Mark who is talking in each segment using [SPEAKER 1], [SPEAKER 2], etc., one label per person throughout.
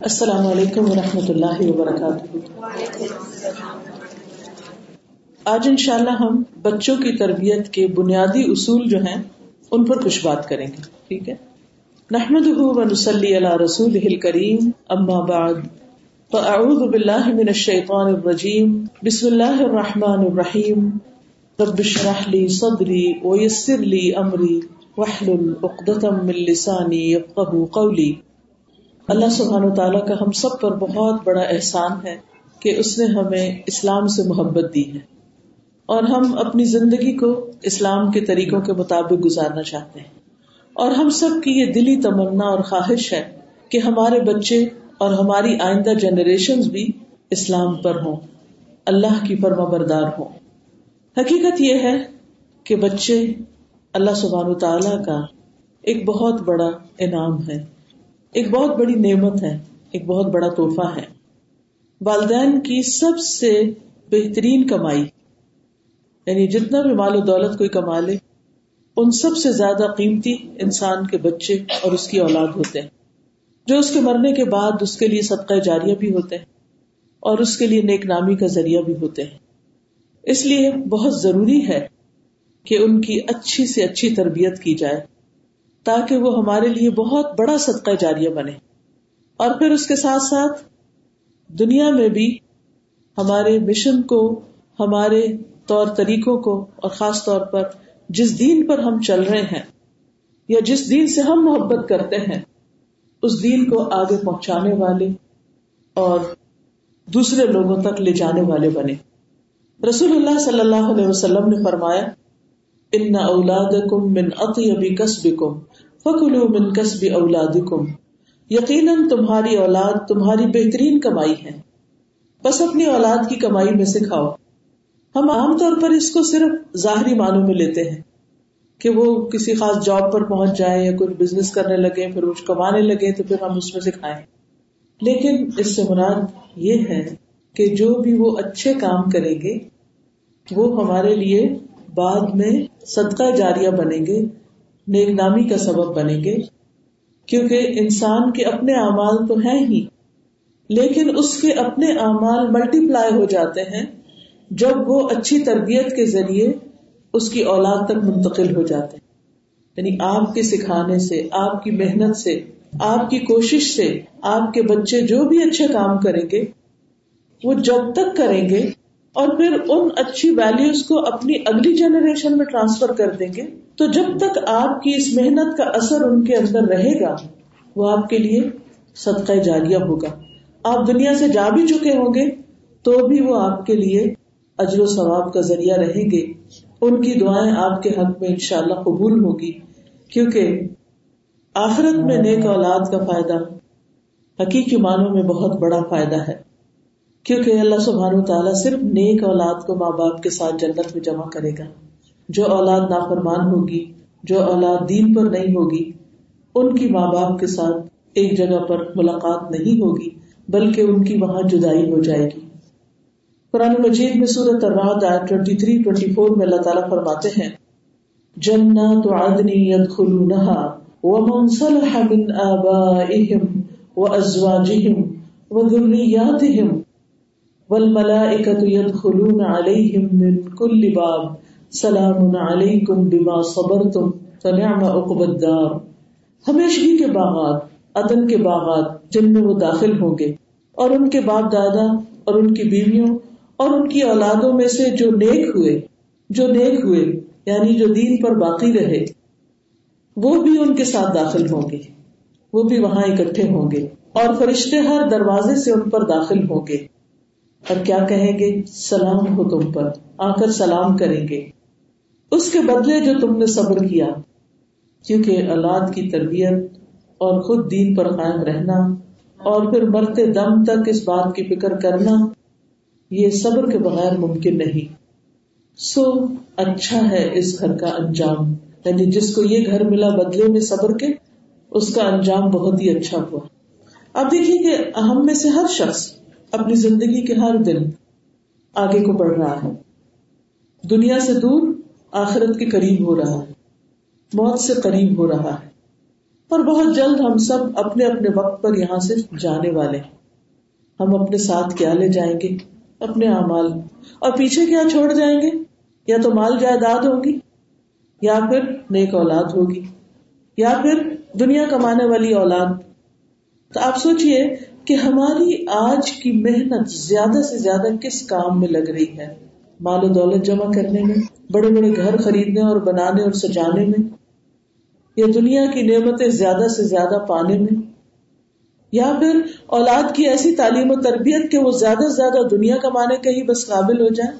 [SPEAKER 1] السلام علیکم و رحمۃ اللہ وبرکاتہ۔ آج ان شاء اللہ ہم بچوں کی تربیت کے بنیادی اصول جو ہیں، ان پر کچھ بات کریں گے، ٹھیک ہے؟ نحمد ونسلی علی رسول کریم اما بعد۔ فاعوذ باللہ من الشیطان الرجیم۔ بسم اللہ الرحمن الرحیم۔ رب اشرح لی صدری ویسر لی امری۔ واحلل عقدۃ من لسانی یفقهوا قولی۔ اللہ سبحان و تعالیٰ کا ہم سب پر بہت بڑا احسان ہے کہ اس نے ہمیں اسلام سے محبت دی ہے۔ اور ہم اپنی زندگی کو اسلام کے طریقوں کے مطابق گزارنا چاہتے ہیں۔ اور ہم سب کی یہ دلی تمنا اور خواہش ہے کہ ہمارے بچے اور ہماری آئندہ جنریشن بھی اسلام پر ہوں، اللہ کی فرما بردار ہوں۔ حقیقت یہ ہے کہ بچے اللہ سبحان و تعالیٰ کا ایک بہت بڑا انعام ہے۔ ایک بہت بڑی نعمت ہے، ایک بہت بڑا تحفہ ہے۔ والدین کی سب سے بہترین کمائی یعنی جتنا بھی مال و دولت کوئی کما لے، ان سب سے زیادہ قیمتی انسان کے بچے اور اس کی اولاد ہوتے ہیں۔ جو اس کے مرنے کے بعد اس کے لیے صدقہ جاریہ بھی ہوتے ہیں اور اس کے لیے نیک نامی کا ذریعہ بھی ہوتے ہیں۔ اس لیے بہت ضروری ہے کہ ان کی اچھی سے اچھی تربیت کی جائے۔ تاکہ وہ ہمارے لیے بہت بڑا صدقہ جاریہ بنے۔ اور پھر اس کے ساتھ ساتھ دنیا میں بھی ہمارے مشن کو، ہمارے طور طریقوں کو، اور خاص طور پر جس دین پر ہم چل رہے ہیں، یا جس دین سے ہم محبت کرتے ہیں، اس دین کو آگے پہنچانے والے اور دوسرے لوگوں تک لے جانے والے بنے۔ رسول اللہ صلی اللہ علیہ وسلم نے فرمایا ان اولاد کم من اطیبی کسب کم فکلو من کسب اولاد کم یقیناً تمہاری اولاد تمہاری بہترین کمائی ہے۔ بس اپنی اولاد کی کمائی میں سے کھاؤ۔ ہم عام طور پر اس کو صرف ظاہری معنوں میں لیتے ہیں کہ وہ کسی خاص جاب پر پہنچ جائے یا کوئی بزنس کرنے لگے پھر وہ کمانے لگے تو پھر ہم اس میں سے کھائیں۔ لیکن اس سے مراد یہ ہے کہ جو بھی وہ اچھے کام کریں گے، وہ ہمارے لیے بعد میں صدقہ جاریہ بنیں گے نیک نامی کا سبب بنیں گے، کیونکہ انسان کے اپنے اعمال تو ہیں ہی، لیکن اس کے اپنے اعمال ملٹی پلائی ہو جاتے ہیں جب وہ اچھی تربیت کے ذریعے اس کی اولاد تک منتقل ہو جاتے ہیں۔ یعنی آپ کے سکھانے سے، آپ کی محنت سے، آپ کی کوشش سے، آپ کے بچے جو بھی اچھے کام کریں گے، وہ جب تک کریں گے اور پھر ان اچھی ویلوز کو اپنی اگلی جنریشن میں ٹرانسفر کر دیں گے۔ تو جب تک آپ کی اس محنت کا اثر ان کے اندر رہے گا، وہ آپ کے لیے صدقہ جاریہ ہوگا۔ آپ دنیا سے جا بھی چکے ہوں گے، تو بھی وہ آپ کے لیے اجر و ثواب کا ذریعہ رہیں گے۔ ان کی دعائیں آپ کے حق میں انشاءاللہ قبول ہوگی، کیونکہ آخرت میں نیک اولاد کا فائدہ حقیقی معنوں میں بہت بڑا فائدہ ہے۔ کیونکہ اللہ سبحان تعالیٰ صرف نیک اولاد کو ماں باپ کے ساتھ جنت میں جمع کرے گا۔ جو اولاد نافرمان ہوگی، جو اولاد دین پر نہیں ہوگی، ان کی ماں باپ کے ساتھ ایک جگہ پر ملاقات نہیں ہوگی، بلکہ ان کی وہاں جدائی ہو جائے گی۔ قرآن مجید میں صورت الرعد آیت 23 24 میں اللہ تعالیٰ فرماتے ہیں، جنات عدن يدخلونها ومن صلح من آبائهم وأزواجهم وذرياتهم والملائکۃ يدخلون علیہم من کل باب، سلام علیکم بما صبرتم، فنعم عقب الدار۔ ہمیشگی کے باغات، عدن کے باغات جن میں وہ داخل ہوں گے۔ اور ان کے باپ دادا، اور ان کی بیویوں، اور ان کی اولادوں میں سے جو نیک ہوئے، جو نیک ہوئے یعنی جو دین پر باقی رہے، وہ بھی ان کے ساتھ داخل ہوں گے۔ وہ بھی وہاں اکٹھے ہوں گے۔ اور فرشتے ہر دروازے سے ان پر داخل ہوں گے۔ اور کیا کہیں گے؟ سلام ہو تم پر، آ کر سلام کریں گے۔ اس کے بدلے جو تم نے صبر کیا، کیونکہ اولاد کی تربیت اور خود دین پر قائم رہنا اور پھر مرتے دم تک اس بات کی فکر کرنا، یہ صبر کے بغیر ممکن نہیں۔ سو اچھا ہے اس گھر کا انجام۔ یعنی جس کو یہ گھر ملا بدلے میں صبر کے، اس کا انجام بہت ہی اچھا ہوا۔ اب دیکھیے کہ ہم میں سے ہر شخص اپنی زندگی کے ہر دن آگے کو بڑھ رہا ہے۔ دنیا سے دور آخرت کے قریب ہو رہا ہے۔ موت سے قریب ہو رہا ہے۔ اور بہت جلد ہم سب اپنے اپنے وقت پر یہاں سے جانے والے ہیں۔ ہم اپنے ساتھ کیا لے جائیں گے؟ اپنے اعمال۔ اور پیچھے کیا چھوڑ جائیں گے؟ یا تو مال جائیداد ہوگی، یا پھر نیک اولاد ہوگی، یا پھر دنیا کمانے والی اولاد۔ تو آپ سوچئے کہ ہماری آج کی محنت زیادہ سے زیادہ کس کام میں لگ رہی ہے؟ مال و دولت جمع کرنے میں، بڑے بڑے گھر خریدنے اور بنانے اور سجانے میں، یا دنیا کی نعمتیں زیادہ سے زیادہ پانے میں؟ یا پھر اولاد کی ایسی تعلیم و تربیت کہ وہ زیادہ سے زیادہ دنیا کمانے کے ہی بس قابل ہو جائے،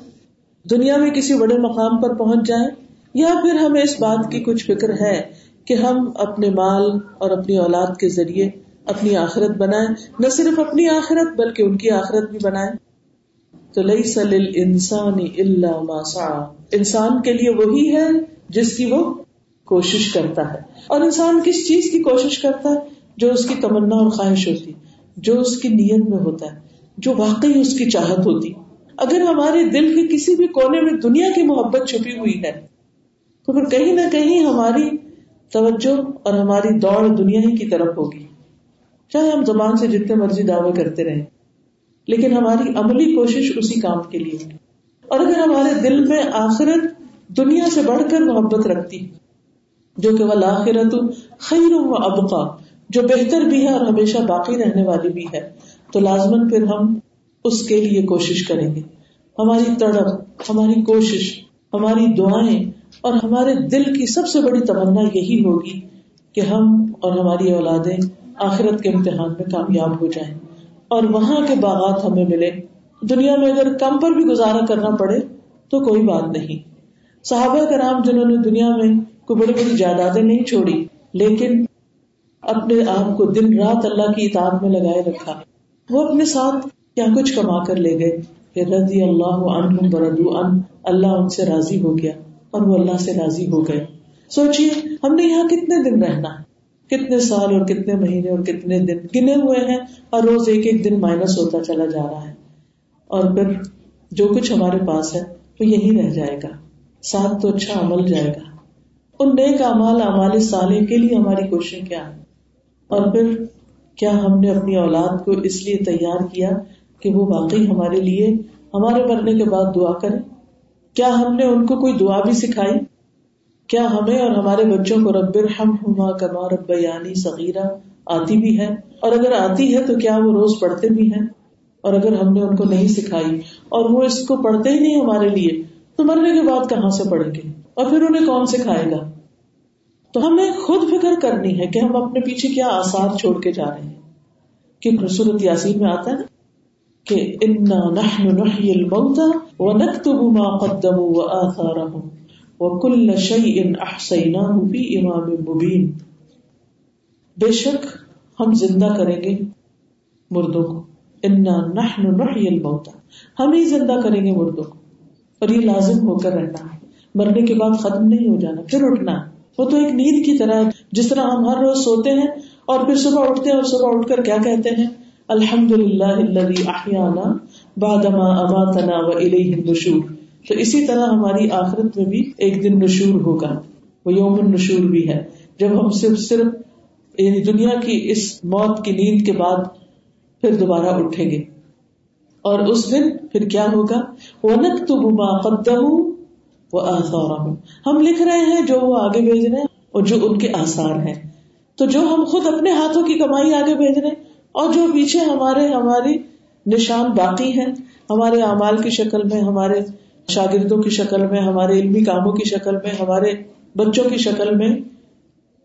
[SPEAKER 1] دنیا میں کسی بڑے مقام پر پہنچ جائیں یا پھر ہمیں اس بات کی کچھ فکر ہے کہ ہم اپنے مال اور اپنی اولاد کے ذریعے اپنی آخرت بنائیں۔ نہ صرف اپنی آخرت بلکہ ان کی آخرت بھی بنائیں۔ تو لئی سل انسانی اللہ انسان کے لیے وہی ہے جس کی وہ کوشش کرتا ہے۔ اور انسان کس چیز کی کوشش کرتا ہے؟ جو اس کی تمنا اور خواہش ہوتی، جو اس کی نیت میں ہوتا ہے، جو واقعی اس کی چاہت ہوتی۔ اگر ہمارے دل کے کسی بھی کونے میں دنیا کی محبت چھپی ہوئی ہے، تو پھر کہیں نہ کہیں ہماری توجہ اور ہماری دوڑ دنیا ہی کی طرف ہوگی۔ چاہے ہم زبان سے جتنے مرضی دعوے کرتے رہیں، لیکن ہماری عملی کوشش اسی کام کے لیے اور اگر ہمارے دل میں آخرت دنیا سے بڑھ کر محبت رکھتی، جو کہ وہ خیر و ابقا، جو بہتر بھی ہے اور ہمیشہ باقی رہنے والی بھی ہے، تو لازمن پھر ہم اس کے لیے کوشش کریں گے۔ ہماری تڑپ، ہماری کوشش، ہماری دعائیں اور ہمارے دل کی سب سے بڑی تمنا یہی ہوگی کہ ہم اور ہماری اولادیں آخرت کے امتحان میں کامیاب ہو جائیں۔ اور وہاں کے باغات ہمیں ملے دنیا میں اگر کم پر بھی گزارا کرنا پڑے تو کوئی بات نہیں۔ صحابہ کرام جنہوں نے دنیا میں کوئی بڑی بڑی جائیدادیں نہیں چھوڑی، لیکن اپنے آپ کو دن رات اللہ کی اطاعت میں لگائے رکھا۔ وہ اپنے ساتھ کیا کچھ کما کر لے گئے۔ کہ رضی اللہ عنہم بردو ان اللہ ان سے راضی ہو گیا اور وہ اللہ سے راضی ہو گئے۔ سوچئے، ہم نے یہاں کتنے دن رہنا؟ ہے کتنے سال اور کتنے مہینے اور کتنے دن گنے ہوئے ہیں اور روز ایک ایک دن مائنس ہوتا چلا جا رہا ہے۔ اور پھر جو کچھ ہمارے پاس ہے وہ یہی رہ جائے گا۔ ساتھ تو اچھا عمل جائے گا۔ ان نیک امال امال سالے کے لیے ہماری کوششیں کیا ہے اور پھر کیا ہم نے اپنی اولاد کو اس لیے تیار کیا کہ وہ واقعی ہمارے لیے، ہمارے مرنے کے بعد دعا کرے؟ کیا ہم نے ان کو کوئی دعا بھی سکھائی؟ کیا ہمیں اور ہمارے بچوں کو رب ہم ہما کما رب یعنی صغیرہ آتی بھی ہے؟ اور اگر آتی ہے تو کیا وہ روز پڑھتے بھی ہیں؟ اور اگر ہم نے ان کو نہیں سکھائی اور وہ اس کو پڑھتے ہی نہیں ہمارے لیے، تو مرنے کے بعد کہاں سے پڑھیں گے؟ اور پھر انہیں کون سکھائے گا؟ تو ہمیں خود فکر کرنی ہے کہ ہم اپنے پیچھے کیا آسار چھوڑ کے جا رہے ہیں۔ کہ صورت یاسین میں آتا ہے نا کہ انا نحن نحيي الموتى ونكتب ما قدموا واثارهم وكل شيء احصيناه في امام مبين۔ بے شک ہم زندہ کریں گے مردوں کو۔ انا نحن نحيي الموتى ہم ہی زندہ کریں گے مردوں کو۔ اور یہ لازم ہو کر رہنا ہے۔ مرنے کے بعد ختم نہیں ہو جانا، پھر اٹھنا۔ ہے وہ تو ایک نیند کی طرح جس طرح ہم ہر روز سوتے ہیں اور پھر صبح اٹھتے ہیں اور صبح اٹھ کر کیا کہتے ہیں؟ الحمد للہ بادما اماتنا و النشور۔ تو اسی طرح ہماری آخرت میں بھی ایک دن نشور ہوگا، وہ یوم النشور بھی ہے۔ جب ہم صرف صرف یعنی دنیا کی اس موت کی نیند کے بعد پھر دوبارہ اٹھیں گے۔ اور اس دن پھر کیا ہوگا؟ وہ نق تو وہ ہم لکھ رہے ہیں جو وہ آگے بھیج رہے ہیں اور جو ان کے آسار ہیں۔ تو جو ہم خود اپنے ہاتھوں کی کمائی آگے بھیج رہے ہیں اور جو پیچھے ہمارے ہماری نشان باقی ہیں، ہمارے اعمال کی شکل میں، ہمارے شاگردوں کی شکل میں، ہمارے علمی کاموں کی شکل میں، ہمارے بچوں کی شکل میں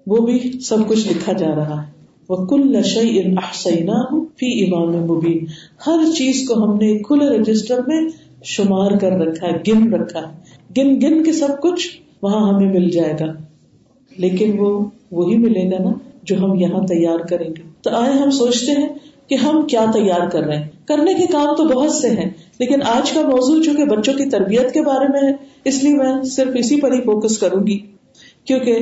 [SPEAKER 1] وہ بھی سب کچھ لکھا جا رہا ہے۔ وہ کل نشئی احسینا فی امام مبین ہر چیز کو ہم نے کھلے رجسٹر میں شمار کر رکھا ہے، گن رکھا ہے۔ گن گن کے سب کچھ وہاں ہمیں مل جائے گا۔ لیکن وہ، وہی ملے گا نا جو ہم یہاں تیار کریں گے۔ تو آئے ہم سوچتے ہیں کہ ہم کیا تیار کر رہے ہیں۔ کرنے کے کام تو بہت سے ہیں، لیکن آج کا موضوع چونکہ بچوں کی تربیت کے بارے میں ہے، اس لیے میں صرف اسی پر ہی فوکس کروں گی۔ کیونکہ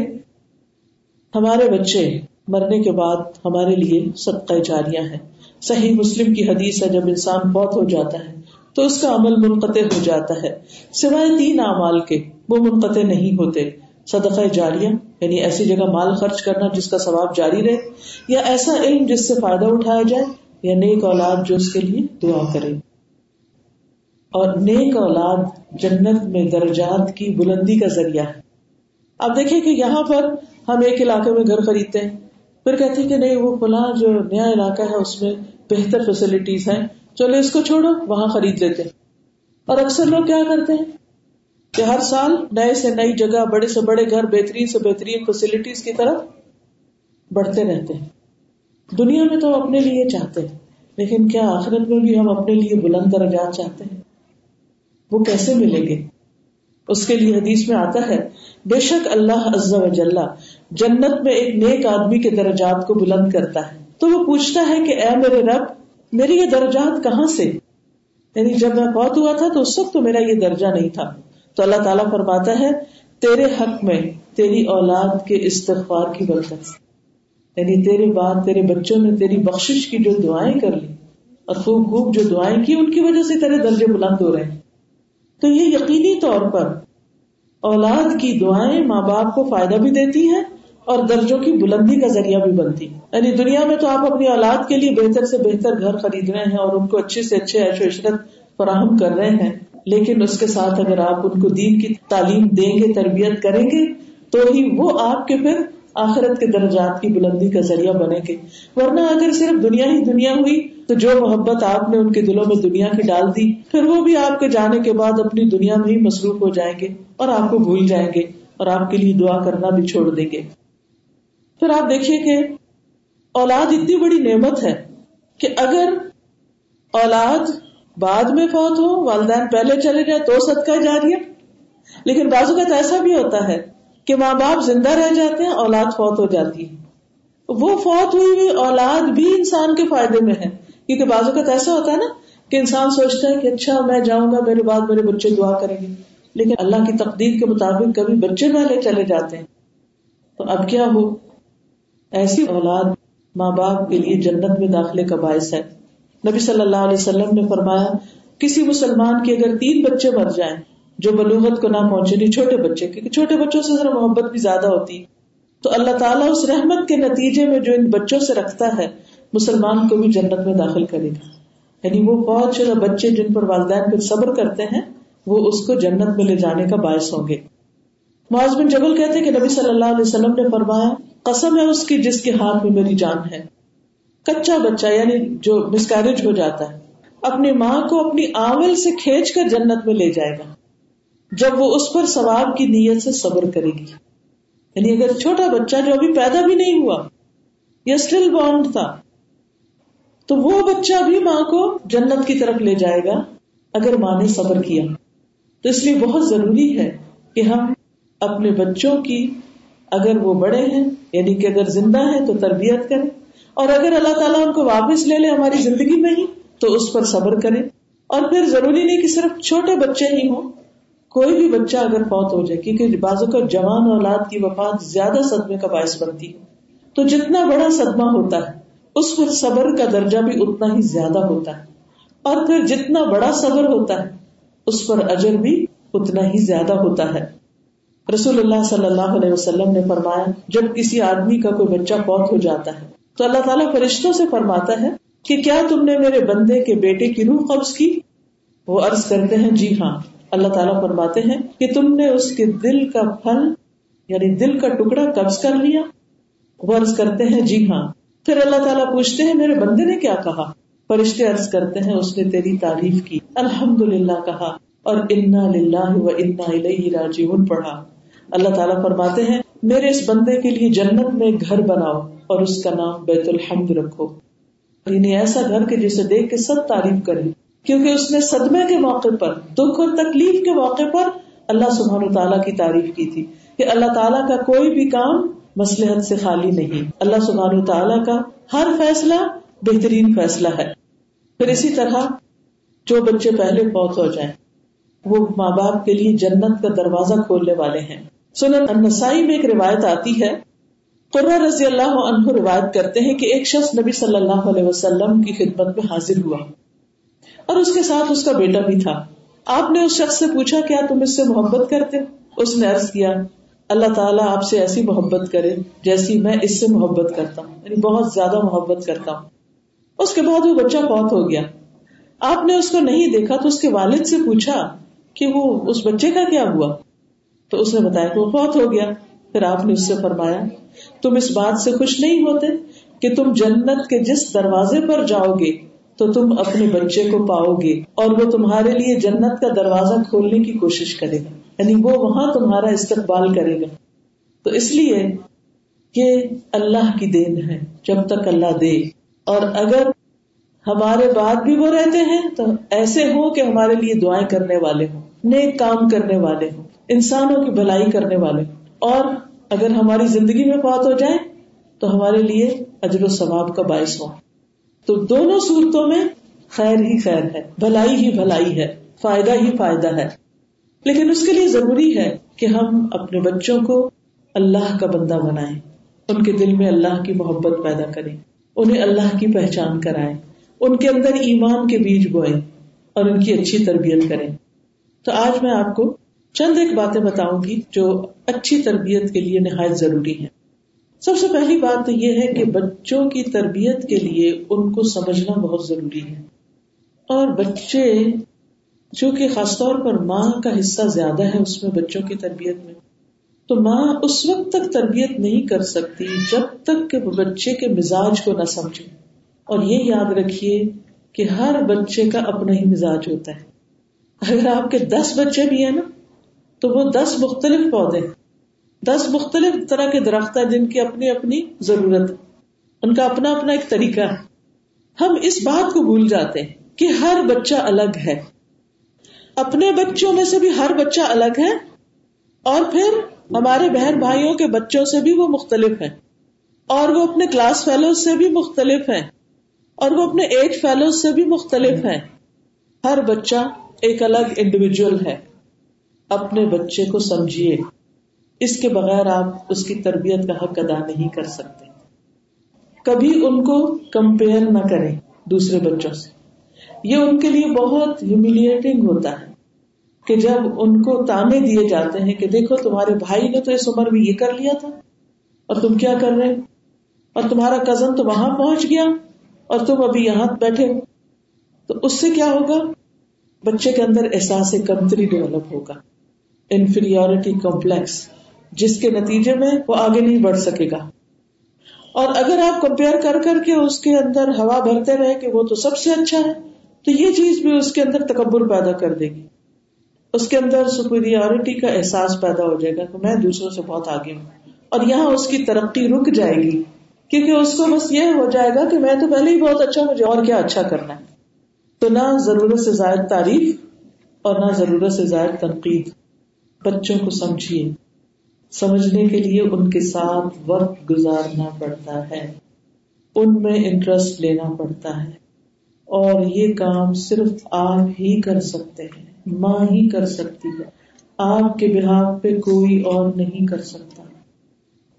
[SPEAKER 1] ہمارے بچے مرنے کے بعد ہمارے لیے صدقہ جاریاں ہیں۔ صحیح مسلم کی حدیث ہے، جب انسان بہت ہو جاتا ہے تو اس کا عمل منقطع ہو جاتا ہے۔ سوائے تین اعمال کے، وہ منقطع نہیں ہوتے۔ صدقہ جاریہ یعنی ایسی جگہ مال خرچ کرنا جس کا ثواب جاری رہے، یا ایسا علم جس سے فائدہ اٹھایا جائے یا نیک اولاد جو اس کے لیے دعا کرے۔ اور نیک اولاد جنت میں درجات کی بلندی کا ذریعہ ہے۔ اب دیکھیں کہ یہاں پر ہم ایک علاقے میں گھر خریدتے ہیں۔ پھر کہتے ہیں کہ نہیں، وہ فلاں جو نیا علاقہ ہے، اس میں بہتر فیسلٹیز ہیں۔ چلو اس کو چھوڑو، وہاں خرید لیتے اور اکثر لوگ کیا کرتے ہیں؟ کہ ہر سال نئے سے نئی جگہ، بڑے سے بڑے گھر، بہترین سے بہترین فیسلٹیز کی طرف بڑھتے رہتے ہیں۔ دنیا میں تو ہم اپنے لیے چاہتے ہیں، لیکن کیا آخرت میں بھی ہم اپنے لیے بلند درجات چاہتے ہیں؟ وہ کیسے ملیں گے؟ اس کے لیے حدیث میں آتا ہے، بے شک اللہ عز و جلہ جنت میں ایک نیک آدمی کے درجات کو بلند کرتا ہے۔ تو وہ پوچھتا ہے کہ اے میرے رب میری یہ درجات کہاں سے؟ یعنی جب میں بہت ہوا تھا تو اس وقت تو میرا یہ درجہ نہیں تھا۔ تو اللہ تعالیٰ فرماتا ہے، تیرے حق میں، تیری اولاد کے استغفار کی برکت یعنی تیرے بعد تیرے بچوں نے تیری بخش کی جو دعائیں کر لی اور خوب خوب جو دعائیں کی، ان کی وجہ سے تیرے درجے بلند ہو رہے ہیں۔ تو یہ یقینی طور پر اولاد کی دعائیں ماں باپ کو فائدہ بھی دیتی ہیں اور درجوں کی بلندی کا ذریعہ بھی بنتی یعنی دنیا میں تو آپ اپنی اولاد کے لیے بہتر سے بہتر گھر خرید رہے ہیں اور ان کو اچھے سے اچھے عیش و عشرت فراہم کر رہے ہیں، لیکن اس کے ساتھ اگر آپ ان کو دین کی تعلیم دیں گے، تربیت کریں گے، تو ہی وہ آپ کے پھر آخرت کے درجات کی بلندی کا ذریعہ بنے گے۔ ورنہ اگر صرف دنیا ہی دنیا ہوئی، تو جو محبت آپ نے ان کے دلوں میں دنیا کی ڈال دی، پھر وہ بھی آپ کے جانے کے بعد اپنی دنیا میں ہی مصروف ہو جائیں گے اور آپ کو بھول جائیں گے اور آپ کے لیے دعا کرنا بھی چھوڑ دیں گے۔ پھر آپ دیکھیے کہ اولاد اتنی بڑی نعمت ہے کہ اگر اولاد بعد میں فوت ہو، والدین پہلے چلے جائے تو صدقہ جاری لیکن بازو کا ایسا بھی ہوتا ہے کہ ماں باپ زندہ رہ جاتے ہیں، اولاد فوت ہو جاتی ہے۔ وہ فوت ہوئی ہوئی اولاد بھی انسان کے فائدے میں ہے۔ کیونکہ بازو کا ایسا ہوتا ہے نا کہ انسان سوچتا ہے کہ اچھا میں جاؤں گا، میرے بعد میرے بچے دعا کریں گے۔ لیکن اللہ کی تقدیر کے مطابق کبھی بچے پہلے چلے جاتے ہیں۔ تو اب کیا ہو؟ ایسی اولاد ماں باپ کے لیے جنت میں داخلے کا باعث ہے۔ نبی صلی اللہ علیہ وسلم نے فرمایا، کسی مسلمان کے اگر تین بچے مر جائیں جو بلوغت کو نہ پہنچے چھوٹے بچے، کیونکہ چھوٹے بچوں سے ذرا محبت بھی زیادہ ہوتی تو اللہ تعالیٰ اس رحمت کے نتیجے میں جو ان بچوں سے رکھتا ہے، مسلمان کو بھی جنت میں داخل کرے گا۔ یعنی وہ بہت شدہ بچے جن پر والدین پھر صبر کرتے ہیں، وہ اس کو جنت میں لے جانے کا باعث ہوں گے۔ معاذ بن جبل کہتے کہ نبی صلی اللہ علیہ وسلم نے فرمایا، قسم ہے اس کی جس کے ہاتھ میں میری جان ہے۔ کچا بچہ یعنی جو مسکیرج ہو جاتا ہے، اپنی ماں کو اپنی آول سے کھینچ کر جنت میں لے جائے گا۔ جب وہ اس پر ثواب کی نیت سے صبر کرے گی۔ یعنی اگر چھوٹا بچہ جو ابھی پیدا بھی نہیں ہوا، یا اسٹل بانڈ تھا، تو وہ بچہ بھی ماں کو جنت کی طرف لے جائے گا اگر ماں نے صبر کیا۔ تو اس لیے بہت ضروری ہے کہ ہم اپنے بچوں کی اگر وہ بڑے ہیں یعنی کہ اگر زندہ ہے تو تربیت کریں۔ اور اگر اللہ تعالیٰ ان کو واپس لے لے ہماری زندگی میں ہی، تو اس پر صبر کرے اور پھر ضروری نہیں کہ صرف چھوٹے بچے ہی ہوں کوئی بھی بچہ اگر فوت ہو جائے، کیونکہ بازو کا جوان اولاد کی وفات زیادہ صدمے کا باعث بنتی ہے۔ تو جتنا بڑا صدمہ ہوتا ہے، اس پر صبر کا درجہ بھی اتنا ہی زیادہ ہوتا ہے۔ اور پھر جتنا بڑا صبر ہوتا ہے، اس پر اجر بھی اتنا ہی زیادہ ہوتا ہے۔ رسول اللہ صلی اللہ علیہ وسلم نے فرمایا، جب کسی آدمی کا کوئی بچہ فوت ہو جاتا ہے، تو اللہ تعالیٰ فرشتوں سے فرماتا ہے کہ کیا تم نے میرے بندے کے بیٹے کی روح قبض کی؟ وہ عرض کرتے ہیں جی ہاں۔ اللہ تعالیٰ فرماتے ہیں کہ تم نے اس کے دل کا پھل یعنی دل کا ٹکڑا قبض کر لیا۔ وہ کرتے ہیں جی ہاں۔ پھر اللہ تعالیٰ پوچھتے ہیں، میرے بندے نے کیا کہا؟ فرشتے عرض کرتے ہیں، اس نے تیری تعریف کی۔ الحمد للہ کہا۔ اور انا للہ و انا راجعون پڑھا۔ اللہ تعالیٰ فرماتے ہیں، میرے اس بندے کے لیے جنت میں گھر بناؤ اور اس کا نام بیت الحمد رکھو۔ یعنی ایسا گھر کے جسے دیکھ کے سب تعریف کرے کیونکہ اس نے صدمے کے موقع پر، دکھ اور تکلیف کے موقع پر اللہ سبحان تعالیٰ کی تعریف کی تھی کہ اللہ تعالیٰ کا کوئی بھی کام مسلحت سے خالی نہیں۔ اللہ سبحان تعالیٰ کا ہر فیصلہ بہترین فیصلہ ہے۔ پھر اسی طرح جو بچے پہلے فوت ہو جائیں، وہ ماں باپ کے لیے جنت کا دروازہ کھولنے والے ہیں۔ سنن النسائی میں ایک روایت آتی ہے۔ قرہ رضی اللہ عنہ روایت کرتے ہیں کہ ایک شخص نبی صلی اللہ علیہ وسلم کی خدمت میں حاضر ہوا۔ اور اس کے ساتھ اس کا بیٹا بھی تھا۔ آپ نے اس شخص سے پوچھا، کیا تم اس سے محبت کرتے؟ اس نے عرض کیا، اللہ تعالیٰ آپ سے ایسی محبت کرے جیسی میں اس سے محبت کرتا ہوں یعنی بہت زیادہ محبت کرتا ہوں۔ اس کے بعد وہ بچہ بہت ہو گیا۔ آپ نے اس کو نہیں دیکھا تو اس کے والد سے پوچھا کہ وہ اس بچے کا کیا ہوا؟ تو اس نے بتایا کہ وہ بہت ہو گیا۔ پھر آپ نے اس سے فرمایا، تم اس بات سے خوش نہیں ہوتے کہ تم جنت کے جس دروازے پر جاؤ گے تو تم اپنے بچے کو پاؤ گے اور وہ تمہارے لیے جنت کا دروازہ کھولنے کی کوشش کرے گا۔ یعنی وہ وہاں تمہارا استقبال کرے گا۔ تو اس لیے یہ اللہ کی دین ہے، جب تک اللہ دے۔ اور اگر ہمارے بعد بھی وہ رہتے ہیں، تو ایسے ہو کہ ہمارے لیے دعائیں کرنے والے ہوں، نیک کام کرنے والے ہوں، انسانوں کی بھلائی کرنے والے ہوں۔ اور اگر ہماری زندگی میں بات ہو جائے تو ہمارے لیے اجر و ثواب کا باعث ہو تو دونوں صورتوں میں خیر ہی خیر ہے، بھلائی ہی بھلائی ہے، فائدہ ہی فائدہ ہے۔ لیکن اس کے لیے ضروری ہے کہ ہم اپنے بچوں کو اللہ کا بندہ بنائیں، ان کے دل میں اللہ کی محبت پیدا کریں، انہیں اللہ کی پہچان کرائیں، ان کے اندر ایمان کے بیج بوئیں اور ان کی اچھی تربیت کریں۔ تو آج میں آپ کو چند ایک باتیں بتاؤں گی جو اچھی تربیت کے لیے نہایت ضروری ہے سب سے پہلی بات تو یہ ہے کہ بچوں کی تربیت کے لیے ان کو سمجھنا بہت ضروری ہے۔ اور بچے جو کہ خاص طور پر ماں کا حصہ زیادہ ہے اس میں بچوں کی تربیت میں، تو ماں اس وقت تک تربیت نہیں کر سکتی جب تک کہ بچے کے مزاج کو نہ سمجھے۔ اور یہ یاد رکھیے کہ ہر بچے کا اپنا ہی مزاج ہوتا ہے۔ اگر آپ کے دس بچے بھی ہیں نا، تو وہ دس مختلف پودے دس مختلف طرح کے درخت ہیں جن کی اپنی اپنی ضرورت ان کا اپنا اپنا ایک طریقہ ہے۔ ہم اس بات کو بھول جاتے ہیں کہ ہر بچہ الگ ہے۔ اپنے بچوں میں سے بھی ہر بچہ الگ ہے اور پھر ہمارے بہن بھائیوں کے بچوں سے بھی وہ مختلف ہیں۔ اور وہ اپنے کلاس فیلو سے بھی مختلف ہیں۔ اور وہ اپنے ایج فیلو سے بھی مختلف ہیں۔ ہر بچہ ایک الگ انڈیویجل ہے۔ اپنے بچے کو سمجھیے۔ اس کے بغیر آپ اس کی تربیت کا حق ادا نہیں کر سکتے۔ کبھی ان کو کمپیئر نہ کریں دوسرے بچوں سے۔ یہ ان کے لیے بہت ہیوملیٹنگ ہوتا ہے کہ جب ان کو تانے دیے جاتے ہیں کہ دیکھو تمہارے بھائی نے تو اس عمر میں یہ کر لیا تھا اور تم کیا کر رہے اور تمہارا کزن تو وہاں پہنچ گیا اور تم ابھی یہاں بیٹھے ہو۔ تو اس سے کیا ہوگا؟ بچے کے اندر احساس کمتری ڈیولپ ہوگا۔ انفیریٹی کمپلیکس جس کے نتیجے میں وہ آگے نہیں بڑھ سکے گا۔ اور اگر آپ کمپیئر کر کر کے اس کے اندر ہوا بھرتے رہے کہ وہ تو سب سے اچھا ہے، تو یہ چیز بھی اس کے اندر تکبر پیدا کر دے گی۔ اس کے اندر سپیریورٹی کا احساس پیدا ہو جائے گا کہ میں دوسروں سے بہت آگے ہوں۔ اور یہاں اس کی ترقی رک جائے گی، کیونکہ اس کو بس یہ ہو جائے گا کہ میں تو پہلے ہی بہت اچھا مجھے اور کیا اچھا کرنا ہے۔ تو نہ ضرورت سے زائد تعریف اور نہ ضرورت سے زائد تنقید۔ بچوں کو سمجھیے۔ سمجھنے کے لیے ان کے ساتھ وقت گزارنا پڑتا ہے۔ ان میں انٹرسٹ لینا پڑتا ہے۔ اور یہ کام صرف آپ ہی کر سکتے ہیں۔ ماں ہی کر سکتی ہے۔ آپ کے بہار پہ کوئی اور نہیں کر سکتا۔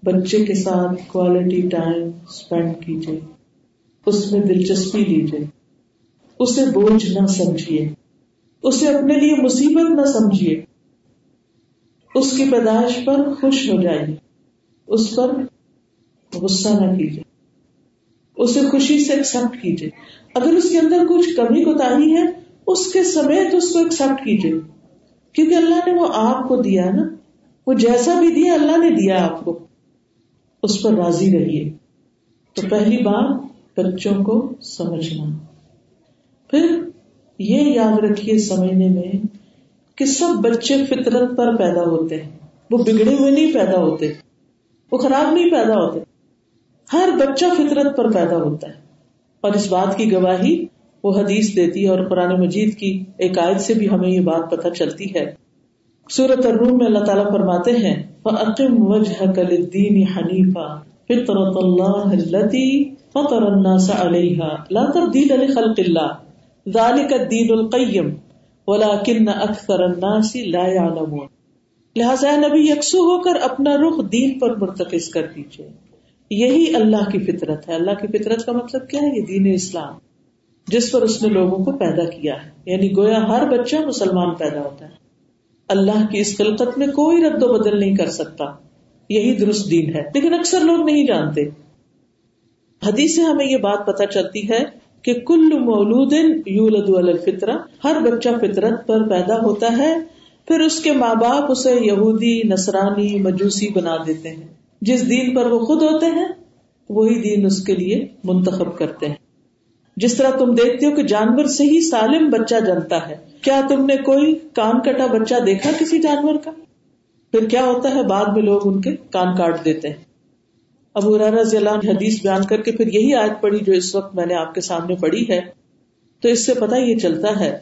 [SPEAKER 1] بچے کے ساتھ کوالٹی ٹائم اسپینڈ کیجیے اس میں دلچسپی لیجیے اسے بوجھ نہ سمجھیے اسے اپنے لیے مصیبت نہ سمجھیے اس کی پیدائش پر خوش ہو جائیے۔ اس پر غصہ نہ کیجیے۔ اسے خوشی سے ایکسپٹ کیجیے۔ اگر اس کے اندر کچھ کمی کوتا ہے، اس کے سمیت اس کو ایکسپٹ کیجیے۔ کیونکہ اللہ نے وہ آپ کو دیا نا۔ وہ جیسا بھی دیا، اللہ نے دیا آپ کو۔ اس پر راضی رہیے۔ تو پہلی بات، بچوں کو سمجھنا۔ پھر یہ یاد رکھیے، سمجھنے میں کہ سب بچے فطرت پر پیدا ہوتے ہیں۔ وہ بگڑے ہوئے نہیں پیدا ہوتے، وہ خراب نہیں پیدا ہوتے۔ ہر بچہ فطرت پر پیدا ہوتا ہے۔ اور اس بات کی گواہی وہ حدیث دیتی ہے اور قرآن مجید کی ایک آیت سے بھی ہمیں یہ بات پتہ چلتی ہے۔ سورت الروم میں اللہ تعالیٰ فرماتے ہیں فَأَقِمْ وَجْهَكَ لِلدِّينِ حَنِيفًا فِطْرَةَ اللَّهِ الَّتِي فَطَرَ النَّاسَ عَلَيْهَا، لَا تَبْدِيلَ لِخَلْقِ اللَّهِ، ذَلِكَ الدِّينُ الْقَيِّمُ وَلَكِنَّ أَكْثَرَ النَّاسِ لَا يَعْلَمُونَ لہٰذا نبی، یکسو ہو کر اپنا رخ دین پر مرتکز کر دیجیے یہی اللہ کی فطرت ہے۔ اللہ کی فطرت کا مطلب کیا ہے؟ یہ دین اسلام، جس پر اس نے لوگوں کو پیدا کیا ہے۔ یعنی گویا ہر بچہ مسلمان پیدا ہوتا ہے۔ اللہ کی اس خلقت میں کوئی رد و بدل نہیں کر سکتا۔ یہی درست دین ہے۔ لیکن اکثر لوگ نہیں جانتے۔ حدیث سے ہمیں یہ بات پتہ چلتی ہے کہ کل مولود یولد الفطرہ، ہر بچہ فطرت پر پیدا ہوتا ہے، پھر اس کے ماں باپ اسے یہودی نسرانی مجوسی بنا دیتے ہیں۔ جس دین پر وہ خود ہوتے ہیں، وہی دین اس کے لیے منتخب کرتے ہیں۔ جس طرح تم دیکھتے ہو کہ جانور سے ہی سالم بچہ جنتا ہے، کیا تم نے کوئی کان کٹا بچہ دیکھا کسی جانور کا؟ پھر کیا ہوتا ہے بعد میں لوگ ان کے کان کاٹ دیتے ہیں۔ ابو رضی اللہ عنہ حدیث بیان کر کے پھر یہی آیت پڑھی جو اس وقت میں نے آپ کے سامنے پڑھی ہے۔ تو اس سے پتا یہ چلتا ہے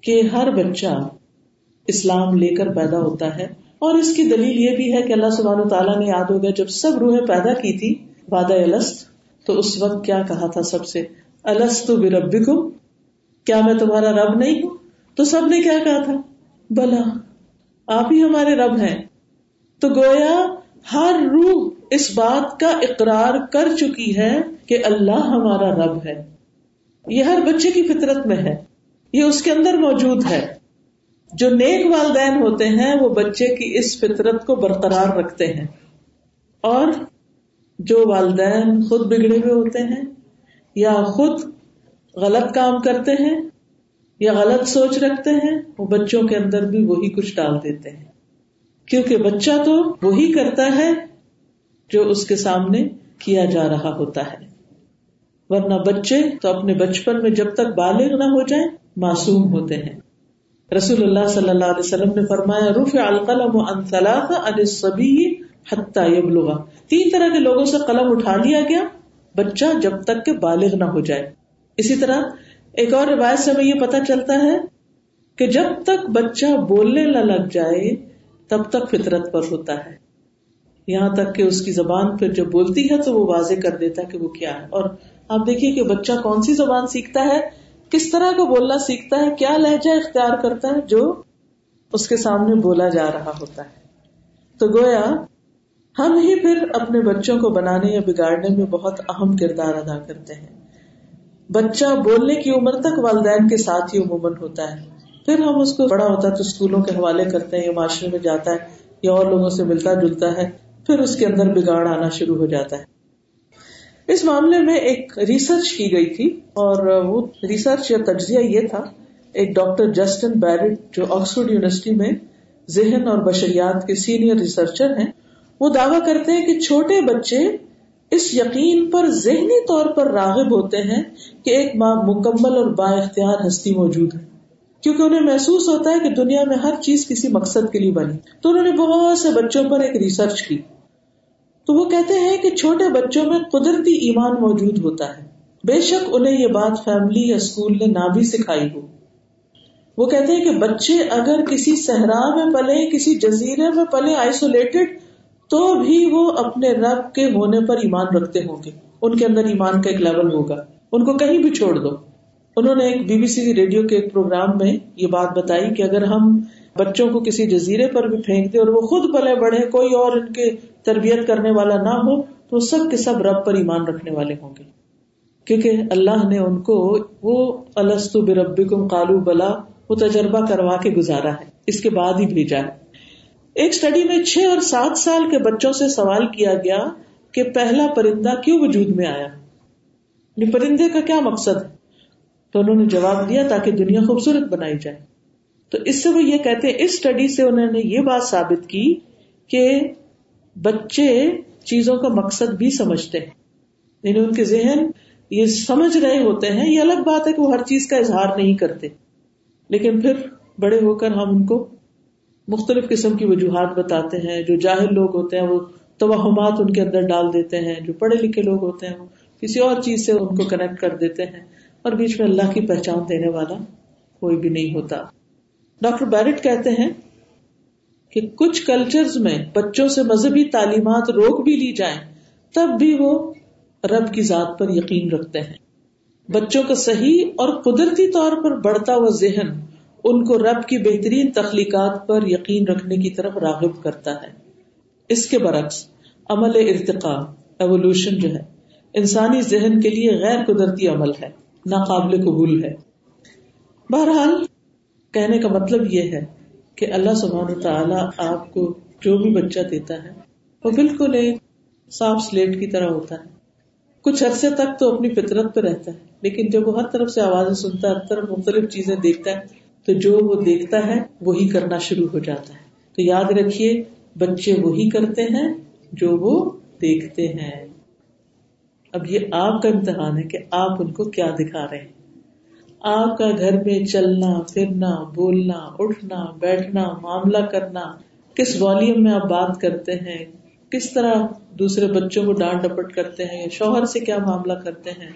[SPEAKER 1] کہ ہر بچہ اسلام لے کر پیدا ہوتا ہے اور اس کی دلیل یہ بھی ہے کہ اللہ سبحانہ تعالیٰ نے یاد ہو گیا جب سب روحیں پیدا کی تھی وعدہ الست، تو اس وقت کیا کہا تھا سب سے؟ السط بربکم، کیا میں تمہارا رب نہیں ہوں؟ تو سب نے کیا کہا تھا؟ بلا، آپ ہی ہمارے رب ہیں۔ تو گویا ہر روح اس بات کا اقرار کر چکی ہے کہ اللہ ہمارا رب ہے۔ یہ ہر بچے کی فطرت میں ہے۔ یہ اس کے اندر موجود ہے۔ جو نیک والدین ہوتے ہیں، وہ بچے کی اس فطرت کو برقرار رکھتے ہیں۔ اور جو والدین خود بگڑے ہوئے ہوتے ہیں، یا خود غلط کام کرتے ہیں، یا غلط سوچ رکھتے ہیں، وہ بچوں کے اندر بھی وہی کچھ ڈال دیتے ہیں۔ کیونکہ بچہ تو وہی کرتا ہے جو اس کے سامنے کیا جا رہا ہوتا ہے۔ ورنہ بچے تو اپنے بچپن میں جب تک بالغ نہ ہو جائیں، معصوم ہوتے ہیں۔ رسول اللہ صلی اللہ علیہ وسلم نے فرمایا روف القلم یبلغ تین طرح کے لوگوں سے قلم اٹھا لیا گیا، بچہ جب تک کہ بالغ نہ ہو جائے۔ اسی طرح ایک اور روایت سے ہمیں یہ پتا چلتا ہے کہ جب تک بچہ بولنے نہ لگ جائے، تب تک فطرت پر ہوتا ہے۔ یہاں تک کہ اس کی زبان پھر جب بولتی ہے تو وہ واضح کر دیتا ہے کہ وہ کیا ہے۔ اور آپ دیکھیے کہ بچہ کون سی زبان سیکھتا ہے، کس طرح کا بولنا سیکھتا ہے، کیا لہجہ اختیار کرتا ہے جو اس کے سامنے بولا جا رہا ہوتا ہے۔ تو گویا، ہم ہی پھر اپنے بچوں کو بنانے یا بگاڑنے میں بہت اہم کردار ادا کرتے ہیں۔ بچہ بولنے کی عمر تک والدین کے ساتھ ہی عموماً ہوتا ہے۔ پھر ہم اس کو بڑا ہوتا ہے تو اسکولوں کے حوالے کرتے ہیں یا معاشرے میں جاتا ہے یا اور لوگوں سے ملتا جلتا ہے۔ پھر اس کے اندر بگاڑ آنا شروع ہو جاتا ہے۔ اس معاملے میں ایک ریسرچ کی گئی تھی اور وہ ریسرچ یا تجزیہ یہ تھا، ایک ڈاکٹر جسٹن بیرٹ جو آکسفورڈ یونیورسٹی میں ذہن اور بشریات کے سینئر ریسرچر ہیں، وہ دعوی کرتے ہیں کہ چھوٹے بچے اس یقین پر ذہنی طور پر راغب ہوتے ہیں کہ ایک ماں مکمل اور با اختیار ہستی موجود ہے۔ کیونکہ انہیں محسوس ہوتا ہے کہ دنیا میں ہر چیز کسی مقصد کے لیے بنی۔ تو انہوں نے بہت سے بچوں پر ایک ریسرچ کی۔ تو وہ کہتے ہیں کہ چھوٹے بچوں میں قدرتی ایمان موجود ہوتا ہے۔ بے شک انہیں یہ بات فیملی یا اسکول نے نہ بھی سکھائی ہو۔ وہ کہتے ہیں کہ بچے اگر کسی صحرا میں پلے کسی جزیرے میں پلے آئسولیٹڈ تو بھی وہ اپنے رب کے ہونے پر ایمان رکھتے ہوں گے۔ ان کے اندر ایمان کا ایک لیول ہوگا۔ ان کو کہیں بھی چھوڑ دو۔ انہوں نے ایک بی بی سی ریڈیو کے ایک پروگرام میں یہ بات بتائی کہ اگر ہم بچوں کو کسی جزیرے پر بھی پھینک دیں اور وہ خود پلے بڑھے، کوئی اور ان کے تربیت کرنے والا نہ ہو، تو سب کے سب رب پر ایمان رکھنے والے ہوں گے۔ کیونکہ اللہ نے ان کو وہ السط بربی کالو بلا، وہ تجربہ کروا کے گزارا ہے، اس کے بعد ہی بھیجا ہے۔ ایک اسٹڈی میں چھ اور سات سال کے بچوں سے سوال کیا گیا کہ پہلا پرندہ کیوں وجود میں آیا؟ پرندے کا کیا مقصد ہے؟ تو انہوں نے جواب دیا تاکہ دنیا خوبصورت بنائی جائے۔ تو اس سے وہ یہ کہتے ہیں، اس اسٹڈی سے انہوں نے یہ بات ثابت کی کہ بچے چیزوں کا مقصد بھی سمجھتے ہیں۔ یعنی ان کے ذہن یہ سمجھ رہے ہوتے ہیں، یہ الگ بات ہے کہ وہ ہر چیز کا اظہار نہیں کرتے۔ لیکن پھر بڑے ہو کر ہم ان کو مختلف قسم کی وجوہات بتاتے ہیں۔ جو جاہل لوگ ہوتے ہیں، وہ توہمات ان کے اندر ڈال دیتے ہیں۔ جو پڑھے لکھے لوگ ہوتے ہیں، وہ کسی اور چیز سے ان کو کنیکٹ کر دیتے ہیں۔ اور بیچ میں اللہ کی پہچان دینے والا کوئی بھی نہیں ہوتا۔ ڈاکٹر بیرٹ کہتے ہیں کہ کچھ کلچر میں بچوں سے مذہبی تعلیمات روک بھی لی جائیں، تب بھی وہ رب کی ذات پر یقین رکھتے ہیں۔ بچوں کا صحیح اور قدرتی طور پر بڑھتا ہوا ذہن ان کو رب کی بہترین تخلیقات پر یقین رکھنے کی طرف راغب کرتا ہے۔ اس کے برعکس، عمل ارتقا ایوولوشن جو ہے، انسانی ذہن کے لیے غیر قدرتی عمل ہے، ناقابل قبول ہے۔ بہرحال کہنے کا مطلب یہ ہے کہ اللہ سبحانہ تعالیٰ آپ کو جو بھی بچہ دیتا ہے وہ بالکل ایک صاف سلیٹ کی طرح ہوتا ہے۔ کچھ عرصے تک تو اپنی فطرت پہ رہتا ہے، لیکن جب وہ ہر طرف سے آوازیں سنتا ہے، ہر طرف مختلف چیزیں دیکھتا ہے، تو جو وہ دیکھتا ہے وہی کرنا شروع ہو جاتا ہے۔ تو یاد رکھیے، بچے وہی کرتے ہیں جو وہ دیکھتے ہیں۔ اب یہ آپ کا امتحان ہے کہ آپ ان کو کیا دکھا رہے ہیں۔ آپ کا گھر میں چلنا، پھرنا، بولنا، اٹھنا، بیٹھنا، معاملہ کرنا، کس والیوم میں آپ بات کرتے ہیں، کس طرح دوسرے بچوں کو ڈانٹ ڈپٹ کرتے ہیں یا شوہر سے کیا معاملہ کرتے ہیں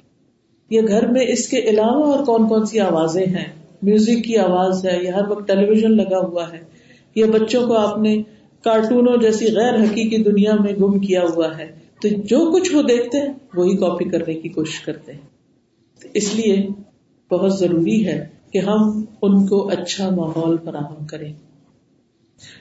[SPEAKER 1] یا گھر میں اس کے علاوہ اور کون کون سی آوازیں ہیں؟ میوزک کی آواز ہے یا ہر وقت ٹیلی ویژن لگا ہوا ہے یا بچوں کو آپ نے کارٹونوں جیسی غیر حقیقی دنیا میں گم کیا ہوا ہے، تو جو کچھ وہ دیکھتے ہیں، وہی کاپی کرنے کی کوشش کرتے ہیں۔ اس لیے بہت ضروری ہے کہ ہم ان کو اچھا ماحول فراہم کریں۔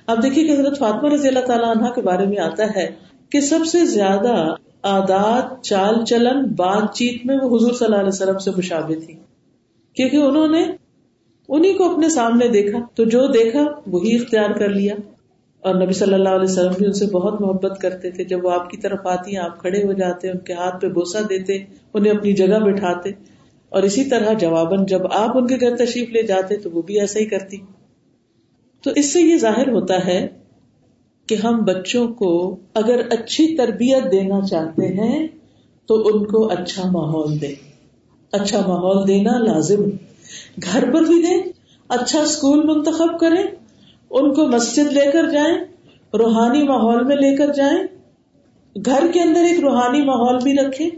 [SPEAKER 1] اب دیکھیے کہ حضرت فاطمہ رضی اللہ تعالیٰ عنہ کے بارے میں آتا ہے کہ سب سے زیادہ آداد چال چلن، بات چیت میں وہ حضور صلی اللہ علیہ وسلم سے مشابہ تھی کیونکہ انہوں نے انہیں کو اپنے سامنے دیکھا، تو جو دیکھا وہی اختیار کر لیا۔ اور نبی صلی اللہ علیہ وسلم بھی ان سے بہت محبت کرتے تھے۔ جب وہ آپ کی طرف آتی ہیں، آپ کھڑے ہو جاتے ان کے ہاتھ پہ بوسا دیتے، انہیں اپنی جگہ بٹھاتے۔ اور اسی طرح جواباً جب آپ ان کے گھر تشریف لے جاتے تو وہ بھی ایسا ہی کرتی۔ تو اس سے یہ ظاہر ہوتا ہے کہ ہم بچوں کو اگر اچھی تربیت دینا چاہتے ہیں تو ان کو اچھا ماحول دیں۔ اچھا ماحول دینا لازم۔ گھر پر بھی دیں اچھا اسکول منتخب کریں، ان کو مسجد لے کر جائیں، روحانی ماحول میں لے کر جائیں۔ گھر کے اندر ایک روحانی ماحول بھی رکھیں۔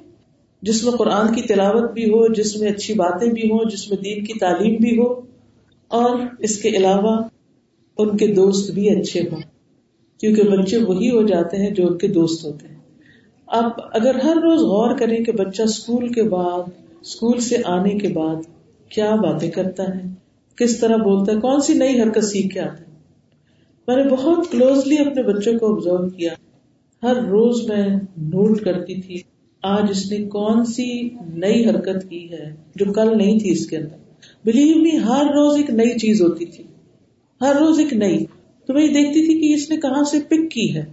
[SPEAKER 1] جس میں قرآن کی تلاوت بھی ہو، جس میں اچھی باتیں بھی ہوں، جس میں دین کی تعلیم بھی ہو، اور اس کے علاوہ ان کے دوست بھی اچھے ہوں، کیونکہ بچے وہی ہو جاتے ہیں جو ان کے دوست ہوتے ہیں۔ اب اگر ہر روز غور کریں کہ بچہ اسکول کے بعد اسکول سے آنے کے بعد کیا باتیں کرتا ہے، کس طرح بولتا ہے، کون سی نئی حرکت سیکھ کے آتا ہے۔ میں نے بہت کلوزلی اپنے بچوں کو آبزرو کیا۔ ہر روز میں نوٹ کرتی تھی۔ آج اس نے کون سی نئی حرکت کی ہے جو کل نہیں تھی اس کے اندر؟ بلیو می ہر روز ایک نئی چیز ہوتی تھی۔ ہر روز ایک نئی۔ تو میں دیکھتی تھی کہ اس نے کہاں سے پک کی ہے؟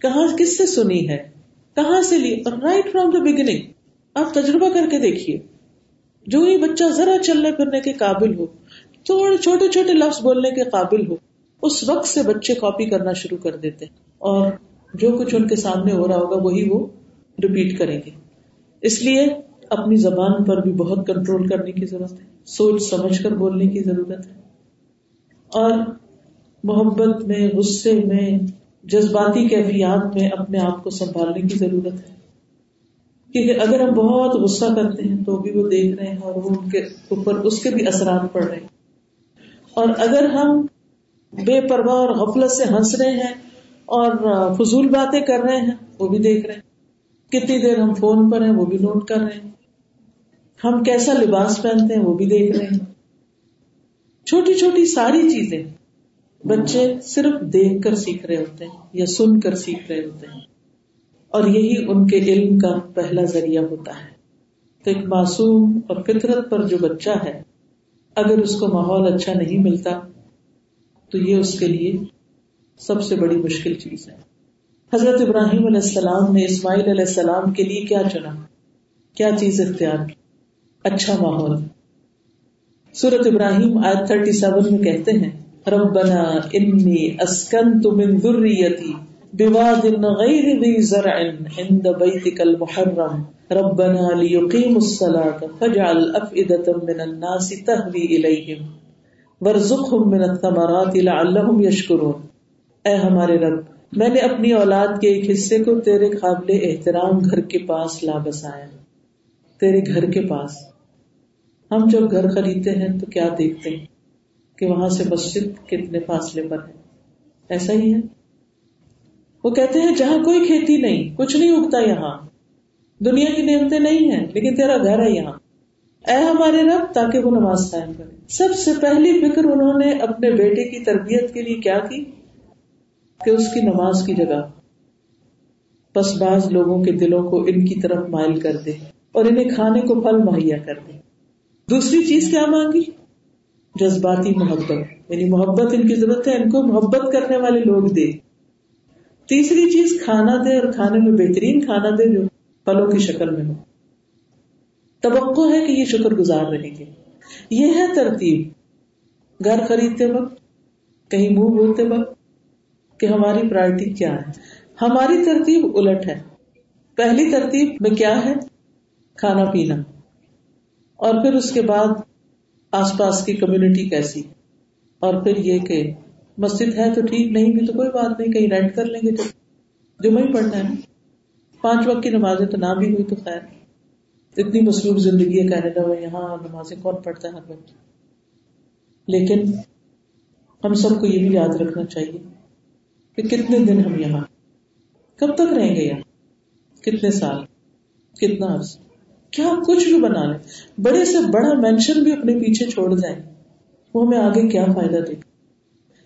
[SPEAKER 1] کہاں کس سے سنی ہے؟ کہاں سے لی؟ رائٹ فرام دا بگننگ آپ تجربہ کر کے دیکھیے۔ جو ہی بچہ ذرا چلنے پھرنے کے قابل ہو، تھوڑے چھوٹے چھوٹے لفظ بولنے کے قابل ہو، اس وقت سے بچے کاپی کرنا شروع کر دیتے اور جو کچھ ان کے سامنے ہو رہا ہوگا، وہی وہ ریپیٹ کریں گے۔ اس لیے اپنی زبان پر بھی بہت کنٹرول کرنے کی ضرورت ہے۔ سوچ سمجھ کر بولنے کی ضرورت ہے۔ اور محبت میں، غصے میں، جذباتی کیفیات میں اپنے آپ کو سنبھالنے کی ضرورت ہے۔ کیونکہ اگر ہم بہت غصہ کرتے ہیں تو بھی وہ دیکھ رہے ہیں اور وہ ان کے اوپر، اس کے بھی اثرات پڑ رہے ہیں۔ اور اگر ہم بے پرواہ اور غفلت سے ہنس رہے ہیں اور فضول باتیں کر رہے ہیں، وہ بھی دیکھ رہے ہیں۔ کتنی دیر ہم فون پر ہیں، وہ بھی نوٹ کر رہے ہیں۔ ہم کیسا لباس پہنتے ہیں، وہ بھی دیکھ رہے ہیں۔ چھوٹی چھوٹی ساری چیزیں بچے صرف دیکھ کر سیکھ رہے ہوتے ہیں یا سن کر سیکھ رہے ہوتے ہیں۔ اور یہی ان کے علم کا پہلا ذریعہ ہوتا ہے۔ تو ایک معصوم اور فطرت پر جو بچہ ہے، اگر اس کو ماحول اچھا نہیں ملتا، تو یہ اس کے لیے سب سے بڑی مشکل چیز ہے۔ حضرت ابراہیم علیہ السلام نے اسماعیل علیہ السلام کے لیے کیا چنا؟ کیا چیز اختیار کی؟ اچھا ماحول۔ سورت ابراہیم آج تھرٹی سیون میں کہتے ہیں، ربنا انی اسکنت من ذریتی بواد غیر ذی زرع عند بیتک المحرم، ربنا لیقیموا الصلاة فاجعل افئدة من الناس تهوی الیہم ورزقهم من الثمرات لعلهم یشکرون۔ اے ہمارے رب میں نے اپنی اولاد کے ایک حصے کو تیرے قابل احترام گھر کے پاس لا بسایا، تیرے گھر کے پاس۔ ہم جب گھر خریدتے ہیں تو کیا دیکھتے ہیں کہ وہاں سے مسجد کتنے فاصلے پر ہے؟ ایسا ہی ہے۔ وہ کہتے ہیں، جہاں کوئی کھیتی نہیں، کچھ نہیں اگتا یہاں۔ دنیا کی نعمتیں نہیں ہیں، لیکن تیرا گھر ہے یہاں۔ اے ہمارے رب، تاکہ وہ نماز قائم کرے۔ سب سے پہلی فکر انہوں نے اپنے بیٹے کی تربیت کے لیے کیا کی؟ کہ اس کی نماز کی جگہ بس بعض لوگوں کے دلوں کو ان کی طرف مائل کر دے اور انہیں کھانے کو پھل مہیا کر دے۔ دوسری چیز کیا مانگی؟ جذباتی محبت۔ یعنی محبت ان کی ضرورت ہے، ان کو محبت کرنے والے لوگ دے۔ تیسری چیز، کھانا دے اور کھانے میں بہترین کھانا دے جو پھلوں کی شکل میں ہو۔ توقع ہے کہ یہ شکر گزار رہیں گے۔ یہ ہے ترتیب۔ گھر خریدتے وقت، کہیں منہ بولتے وقت کہ ہماری پرائرٹی کیا ہے۔ ہماری ترتیب الٹ ہے۔ پہلی ترتیب میں کیا ہے؟ کھانا پینا۔ اور پھر اس کے بعد آس پاس کی کمیونٹی کیسی۔ اور پھر یہ کہ مسجد ہے تو ٹھیک، نہیں بھی تو کوئی بات نہیں، کہیں رینٹ کر لیں گے تو۔ جمعہ ہی پڑھنا ہے۔ نا پانچ وقت کی نمازیں تو نہ بھی ہوئی تو خیر۔ اتنی مصروف زندگی ہے کینیڈا میں یہاں نمازیں کون پڑھتا ہے ہر وقت؟ لیکن ہم سب کو یہ بھی یاد رکھنا چاہیے۔ کہ کتنے دن ہم یہاں کب تک رہیں گے یہاں؟ کتنے سال؟ کتنا عرص کیا کچھ بھی بنا لیں؟ بڑے سے بڑا مینشن بھی اپنے پیچھے چھوڑ جائیں۔ وہ ہمیں آگے کیا فائدہ دے گا؟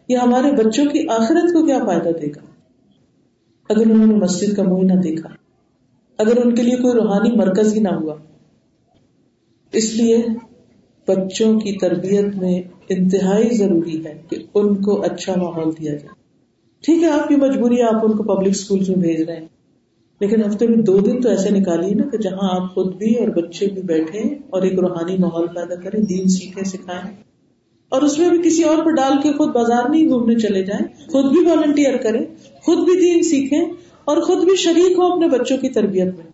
[SPEAKER 1] یا ہمارے بچوں کی آخرت کو کیا فائدہ دے گا؟ اگر انہوں نے مسجد کا منہ نہ دیکھا، اگر ان کے لیے کوئی روحانی مرکز ہی نہ ہوا۔ اس لیے بچوں کی تربیت میں انتہائی ضروری ہے کہ ان کو اچھا ماحول دیا جائے۔ ٹھیک ہے، آپ کی مجبوری آپ ان کو پبلک اسکول میں بھیج رہے ہیں۔ لیکن ہفتے میں دو دن تو ایسے نکالیے نا کہ جہاں آپ خود بھی اور بچے بھی بیٹھے اور ایک روحانی ماحول پیدا کریں، دین سیکھیں، سکھائیں۔ اور اس میں بھی کسی اور پر ڈال کے خود بازار نہیں گھومنے چلے جائیں۔ خود بھی والنٹیئر کریں، خود بھی دین سیکھیں اور خود بھی شریک ہو اپنے بچوں کی تربیت میں۔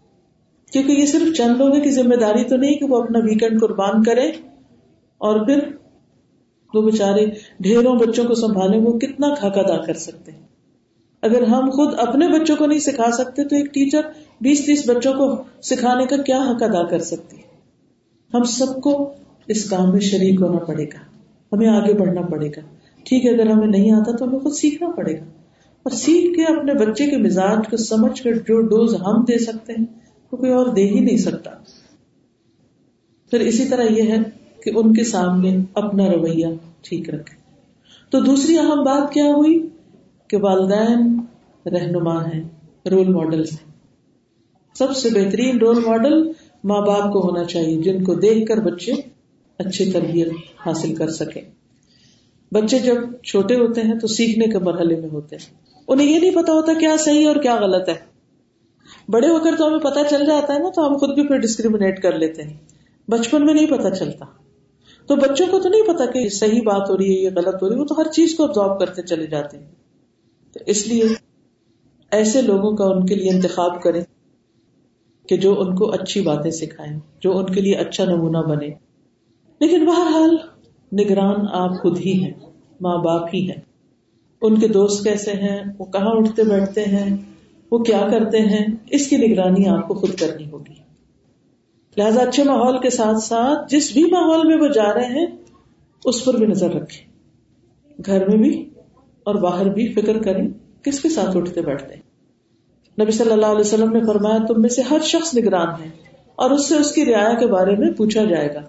[SPEAKER 1] کیونکہ یہ صرف چند لوگوں کی ذمہ داری تو نہیں کہ وہ اپنا ویکینڈ قربان کرے اور پھر وہ بےچارے ڈھیروں بچوں کو سنبھالے وہ کتنا حق ادا کر سکتے ہیں۔ اگر ہم خود اپنے بچوں کو نہیں سکھا سکتے، تو ایک ٹیچر بیس تیس بچوں کو سکھانے کا کیا حق ادا کر سکتی ہم سب کو اس کام میں شریک ہونا پڑے گا۔ ہمیں آگے بڑھنا پڑے گا۔ ٹھیک ہے، اگر ہمیں نہیں آتا تو ہمیں خود سیکھنا پڑے گا۔ اور سیکھ کے اپنے بچے کے مزاج کو سمجھ کر جو ڈوز ہم دے سکتے ہیں، وہ کوئی اور دے ہی نہیں سکتا۔ پھر اسی طرح یہ ہے کہ ان کے سامنے اپنا رویہ ٹھیک رکھے۔ تو دوسری اہم بات کیا ہوئی؟ کہ والدین رہنما ہیں رول ماڈل ہیں۔ سب سے بہترین رول ماڈل ماں باپ کو ہونا چاہیے، جن کو دیکھ کر بچے اچھی تربیت حاصل کر سکے بچے جب چھوٹے ہوتے ہیں تو سیکھنے کے مرحلے میں ہوتے ہیں۔ انہیں یہ نہیں پتا ہوتا کیا صحیح اور کیا غلط ہے۔ بڑے ہو کر تو ہمیں پتا چل جاتا ہے نا، تو ہم خود بھی پھر ڈسکریمنیٹ کر لیتے ہیں۔ بچپن میں نہیں پتا چلتا۔ تو بچوں کو تو نہیں پتا کہ صحیح بات ہو رہی ہے، یہ غلط ہو رہی ہے، وہ تو ہر چیز کو ابزارو کرتے چلے جاتے ہیں۔ تو اس لیے ایسے لوگوں کا ان کے لیے انتخاب کریں کہ جو ان کو اچھی باتیں سکھائیں، جو ان کے لیے اچھا نمونہ بنے۔ لیکن بہرحال نگران آپ خود ہی ہیں، ماں باپ ہی ہیں۔ ان کے دوست کیسے ہیں؟ وہ کہاں اٹھتے بیٹھتے ہیں؟ وہ کیا کرتے ہیں؟ اس کی نگرانی آپ کو خود کرنی ہوگی۔ لہذا اچھے ماحول کے ساتھ ساتھ جس بھی ماحول میں وہ جا رہے ہیں، اس پر بھی نظر رکھے گھر میں بھی اور باہر بھی فکر کریں کس کے ساتھ اٹھتے بیٹھتے۔ نبی صلی اللہ علیہ وسلم نے فرمایا، تم میں سے ہر شخص نگران ہے اور اس سے اس کی رعایا کے بارے میں پوچھا جائے گا۔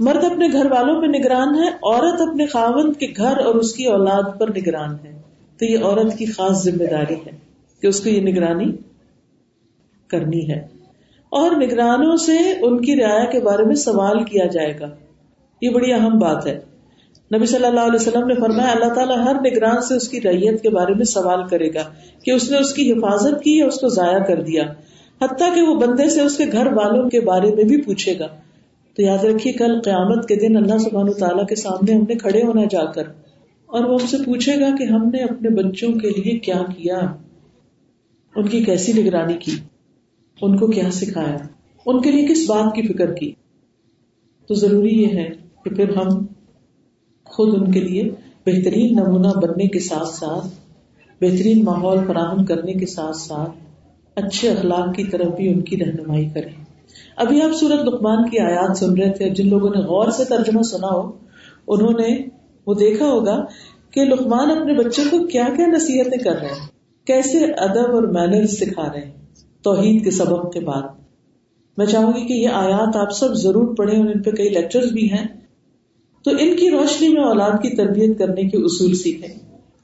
[SPEAKER 1] مرد اپنے گھر والوں پہ نگران ہے، عورت اپنے خاون کے گھر اور اس کی اولاد پر نگران ہے۔ تو یہ عورت کی خاص ذمہ داری ہے کہ اس کو یہ نگرانی کرنی ہے۔ اور نگرانوں سے ان کی رعایا کے بارے میں سوال کیا جائے گا۔ یہ بڑی اہم بات ہے۔ نبی صلی اللہ علیہ وسلم نے فرمایا، اللہ تعالیٰ ہر نگران سے اس کی ریت کے بارے میں سوال کرے گا کہ اس نے اس کی حفاظت کی یا اس کو ضائع کر دیا۔ حتیٰ کہ وہ بندے سے اس کے گھر والوں کے بارے میں بھی پوچھے گا۔ تو یاد رکھیے، کل قیامت کے دن اللہ سبحانہ تعالیٰ کے سامنے ہم نے کھڑے ہونا جا کر اور وہ ہم سے پوچھے گا کہ ہم نے اپنے بچوں کے لیے کیا کیا، ان کی کیسی نگرانی کی۔ ان کو کیا سکھایا؟ ان کے لیے کس بات کی فکر کی؟ تو ضروری یہ ہے کہ پھر ہم خود ان کے لیے بہترین نمونہ بننے کے ساتھ ساتھ، بہترین ماحول فراہم کرنے کے ساتھ ساتھ اچھے اخلاق کی طرف بھی ان کی رہنمائی کریں۔ ابھی آپ سورت لقمان کی آیات سن رہے تھے جن لوگوں نے غور سے ترجمہ سنا ہو، انہوں نے وہ دیکھا ہوگا کہ لقمان اپنے بچوں کو کیا کیا نصیحتیں کر رہے ہیں، کیسے ادب اور مینر سکھا رہے ہیں۔ توحید کے سبق کے بعد۔ میں چاہوں گی کہ یہ آیات آپ سب ضرور پڑھیں اور ان پہ کئی لیکچر بھی ہیں۔ تو ان کی روشنی میں اولاد کی تربیت کرنے کے اصول سیکھیں۔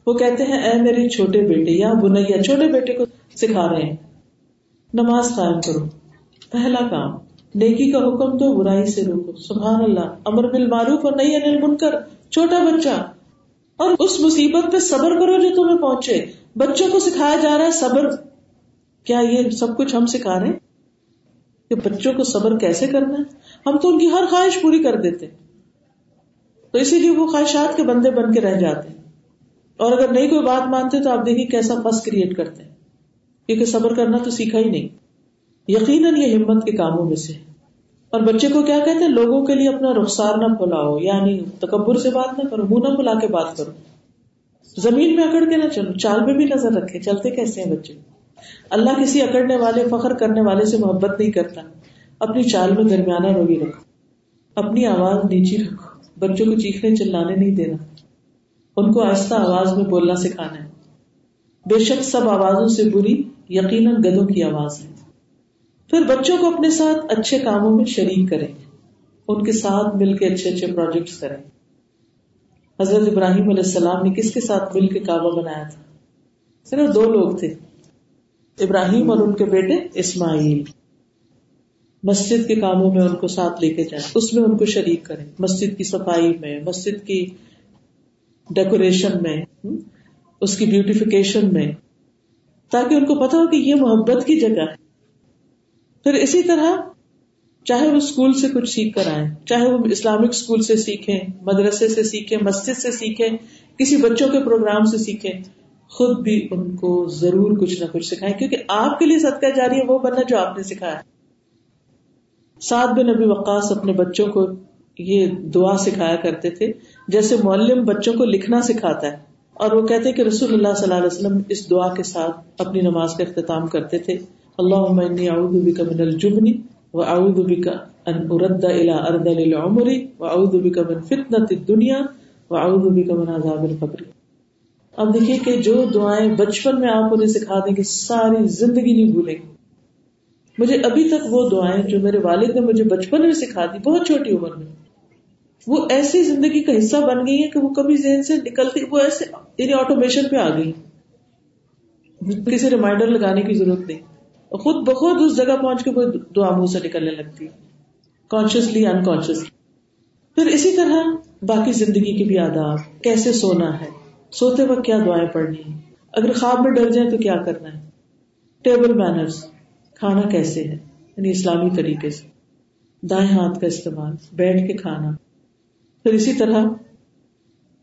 [SPEAKER 1] وہ کہتے ہیں، اے میرے چھوٹے بیٹے، یا بنیا، چھوٹے بیٹے کو سکھا رہے ہیں۔ نماز قائم کرو۔ پہلا کام، نیکی کا حکم دو برائی سے روکو۔ سبحان اللہ، امر بال معروف اور نہیں انل بن کر چھوٹا بچہ، اور اس مصیبت پہ صبر کرو جو تمہیں پہنچے۔ بچوں کو سکھایا جا رہا ہے، صبر۔ کیا یہ سب کچھ ہم سکھا رہے ہیں؟ کہ بچوں کو صبر کیسے کرنا ہے؟ ہم تو ان کی ہر خواہش پوری کر دیتے تو اسی لیے وہ خواہشات کے بندے بن کے رہ جاتے ہیں۔ اور اگر نہیں کوئی بات مانتے تو آپ دیکھیے کیسا پس کریٹ کرتے ہیں۔ کیونکہ صبر کرنا تو سیکھا ہی نہیں۔ یقیناً یہ ہمت کے کاموں میں سے اور بچے کو کیا کہتے ہیں؟ لوگوں کے لیے اپنا رخسار نہ پھلاؤ یعنی تکبر سے بات نہ کرو، منہ نہ پھلا کے بات کرو۔ زمین میں اکڑ کے نہ چلو، چال میں بھی نظر رکھے، چلتے کیسے ہیں بچے؟ اللہ کسی اکڑنے والے، فخر کرنے والے سے محبت نہیں کرتا۔ اپنی چال میں درمیانہ روی رکھو۔ اپنی آواز نیچی رکھو۔ بچوں کو چیخنے، چلانے نہیں دینا۔ ان کو آہستہ آواز میں بولنا سکھانا ہے۔ بے شک سب آوازوں سے بری، یقیناً گدوں کی آواز ہے۔ پھر بچوں کو اپنے ساتھ اچھے کاموں میں شریک کریں۔ ان کے ساتھ مل کے اچھے اچھے پروجیکٹس کریں۔ حضرت ابراہیم علیہ السلام نے کس کے ساتھ مل کے کعبہ بنایا تھا؟ صرف دو لوگ تھے۔ ابراہیم اور ان کے بیٹے اسماعیل۔ مسجد کے کاموں میں ان کو ساتھ لے کے جائیں۔ اس میں ان کو شریک کریں۔ مسجد کی صفائی میں، مسجد کی ڈیکوریشن میں اس کی بیوٹیفیکیشن میں، تاکہ ان کو پتا ہو کہ یہ محبت کی جگہ ہے۔ پھر اسی طرح چاہے وہ اسکول سے کچھ سیکھ کر آئے چاہے وہ اسلامک اسکول سے سیکھیں، مدرسے سے سیکھیں، مسجد سے سیکھیں، کسی بچوں کے پروگرام سے سیکھیں خود بھی ان کو ضرور کچھ نہ کچھ سکھائیں، کیونکہ آپ کے لیے صدقہ جاری ہے وہ بننا جو آپ نے سکھایا۔ سات بن نبی وقاص اپنے بچوں کو یہ دعا سکھایا کرتے تھے، جیسے معلم بچوں کو لکھنا سکھاتا ہے۔ اور وہ کہتے کہ رسول اللہ صلی اللہ علیہ وسلم اس دعا کے ساتھ اپنی نماز کا اختتام کرتے تھے۔ اللہ اعوذ بک من الجبن و اعوذ بک ان ارد الى ارض العمر و اعوذ بک من فتنة الدنیا و اعوذ بک من عذاب القبر۔ اب دیکھیے کہ جو دعائیں بچپن میں آپ انہیں سکھا دیں گے ساری زندگی نہیں بھولیں۔ گے مجھے ابھی تک وہ دعائیں جو میرے والد نے مجھے بچپن میں سکھا دی، بہت چھوٹی عمر میں، وہ ایسی زندگی کا حصہ بن گئی ہے کہ وہ کبھی ذہن سے نکلتی وہ ایسے یعنی آٹومیشن پہ آ گئی۔ کسی ریمائنڈر لگانے کی ضرورت نہیں۔ خود بخود اس جگہ پہنچ کے وہ دعا منہ سے نکلنے لگتی۔ کانشیسلی انکانشیسلی پھر اسی طرح باقی زندگی کے بھی آداب، کیسے سونا ہے؟ سوتے وقت کیا دعائیں پڑھنی ہے اگر خواب میں ڈر جائیں تو کیا کرنا ہے؟ ٹیبل مینرس کھانا کیسے ہے؟ یعنی اسلامی طریقے سے۔ دائیں ہاتھ کا استعمال، بیٹھ کے کھانا۔ پھر اسی طرح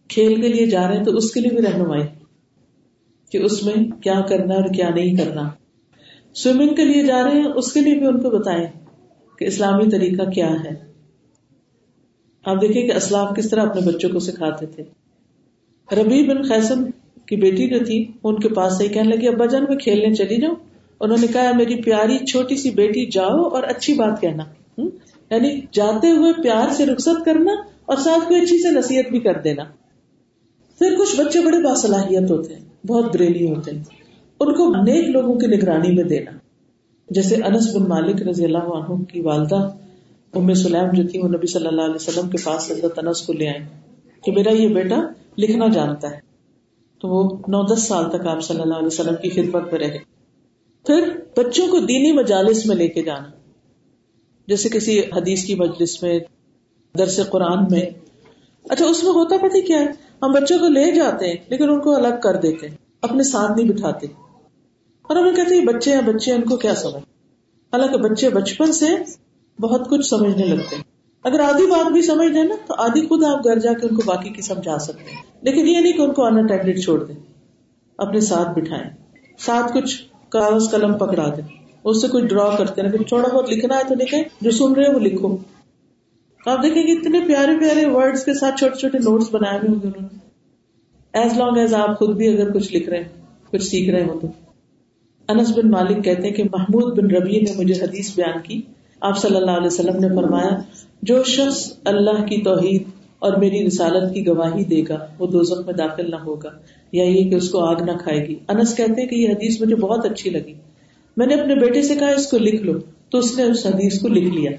[SPEAKER 1] کھیل کے لیے جا رہے ہیں تو اس کے لیے بھی رہنمائی۔ کہ اس میں کیا کرنا اور کیا نہیں کرنا۔ سوئمنگ کے لیے جا رہے ہیں، اس کے لیے بھی ان کو بتائیں کہ اسلامی طریقہ کیا ہے۔ آپ دیکھیں کہ اسلام کس طرح اپنے بچوں کو سکھاتے تھے۔ ربی بن خیسم کی بیٹی جو تھی ان کے پاس سے کہنے لگی، ابا جان میں کھیلنے چلی جاؤں انہوں نے کہا، میری پیاری چھوٹی سی بیٹی، جاؤ اور اچھی بات کہنا۔ یعنی جاتے ہوئے پیار سے رخصت کرنا اور ساتھ کوئی اچھی سے نصیحت بھی کر دینا۔ پھر کچھ بچے بڑے باصلاحیت ہوتے ہیں، بہت بریلی ہوتے ہیں۔ ان کو نیک لوگوں کی نگرانی میں دینا۔ جیسے انس بن مالک رضی اللہ عنہ کی والدہ ام سلیم جو تھی، وہ نبی صلی اللہ علیہ وسلم کے پاس حضرت انس کو لے آئے کہ میرا یہ بیٹا لکھنا جانتا ہے۔ تو وہ نو دس سال تک آپ صلی اللہ علیہ وسلم کی خدمت میں رہے۔ پھر بچوں کو دینی مجالس میں لے کے جانا۔ جیسے کسی حدیث کی مجلس میں، درس قرآن میں۔ اچھا اس میں ہوتا پتہ کیا ہے؟ ہم بچوں کو لے جاتے ہیں، لیکن ان کو الگ کر دیتے ہیں، اپنے ساتھ نہیں بٹھاتے۔ اور ہمیں کہتے ہیں، بچے ہیں، بچے ان کو کیا سمجھ؟ حالانکہ بچے بچپن سے بہت کچھ سمجھنے لگتے ہیں۔ اگر آدھی بات بھی سمجھ دیں نا، تو آدھی خود آپ گھر جا کے ان کو باقی کی سمجھا سکتے ہیں۔ لیکن یہ نہیں کہ ان کو انٹینڈیڈ چھوڑ دیں، اپنے ساتھ بٹھائیں۔ ساتھ کچھ کاغذ قلم پکڑا دیں۔ اس سے کچھ ڈرا کرتے ہیں تھوڑا بہت لکھنا ہے تو لکھیں، جو سن رہے ہیں وہ لکھو۔ آپ دیکھیں گے اتنے پیارے پیارے ورڈ کے ساتھ چھوٹے چھوٹے نوٹس بنائے ہوئے ہوں گے انہوں نے۔ ایز لانگ ایز آپ خود بھی اگر کچھ لکھ رہے ہیں، کچھ سیکھ رہے ہو تو۔ انس بن مالک کہتے ہیں کہ محمود بن ربی نے مجھے حدیث بیان کی۔ آپ صلی اللہ علیہ وسلم نے فرمایا جو شخص اللہ کی توحید اور میری رسالت کی گواہی دے گا، وہ دو میں داخل نہ ہوگا یا یہ کہ اس کو آگ نہ کھائے گی۔ انس کہتے ہیں کہ یہ حدیث مجھے بہت اچھی لگی۔ میں نے اپنے بیٹے سے کہا، اس کو لکھ لو۔ تو اس نے اس حدیث کو لکھ لیا۔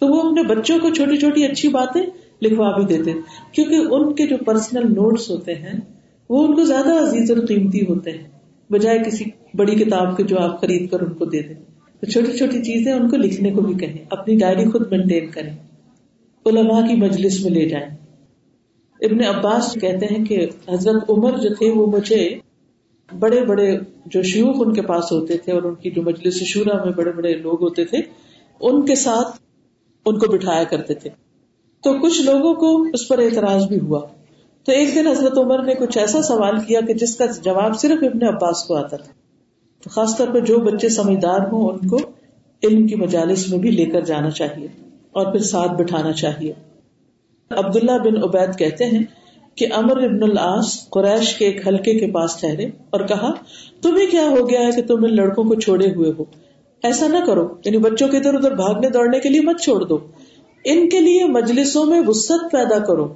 [SPEAKER 1] تو وہ اپنے بچوں کو چھوٹی چھوٹی اچھی باتیں لکھوا بھی دیتے۔ کیونکہ ان کے جو پرسنل نوٹس ہوتے ہیں، وہ ان کو زیادہ عزیز اور قیمتی ہوتے ہیں۔ بجائے کسی بڑی کتاب کے جو آپ خرید کر ان کو دے دیں۔ تو چھوٹی چھوٹی چیزیں ان کو لکھنے کو بھی کہیں، اپنی ڈائری خود مینٹین کریں۔ علماء کی مجلس میں لے جائیں۔ ابن عباس کہتے ہیں کہ حضرت عمر جو تھے، وہ مجھے بڑے بڑے جو شیوخ ان کے پاس ہوتے تھے اور ان کی جو مجلس شورا میں بڑے بڑے لوگ ہوتے تھے، ان کے ساتھ ان کو بٹھایا کرتے تھے۔ تو کچھ لوگوں کو اس پر اعتراض بھی ہوا۔ تو ایک دن حضرت عمر نے کچھ ایسا سوال کیا کہ جس کا جواب صرف ابن عباس کو آتا تھا۔ تو خاص طور پہ جو بچے سمجھدار ہوں، ان کو علم کی مجالس میں بھی لے کر جانا چاہیے اور پھر ساتھ بٹھانا چاہیے۔ عبداللہ بن عبید کہتے ہیں کہ امر ابن العاص قریش کے ایک حلقے کے پاس ٹھہرے اور کہا، تمہیں کیا ہو گیا ہے کہ تم ان لڑکوں کو چھوڑے ہوئے ہو؟ ایسا نہ کرو یعنی بچوں کے ادھر ادھر بھاگنے دوڑنے کے لیے مت چھوڑ دو۔ ان کے لیے مجلسوں میں وسط پیدا کرو۔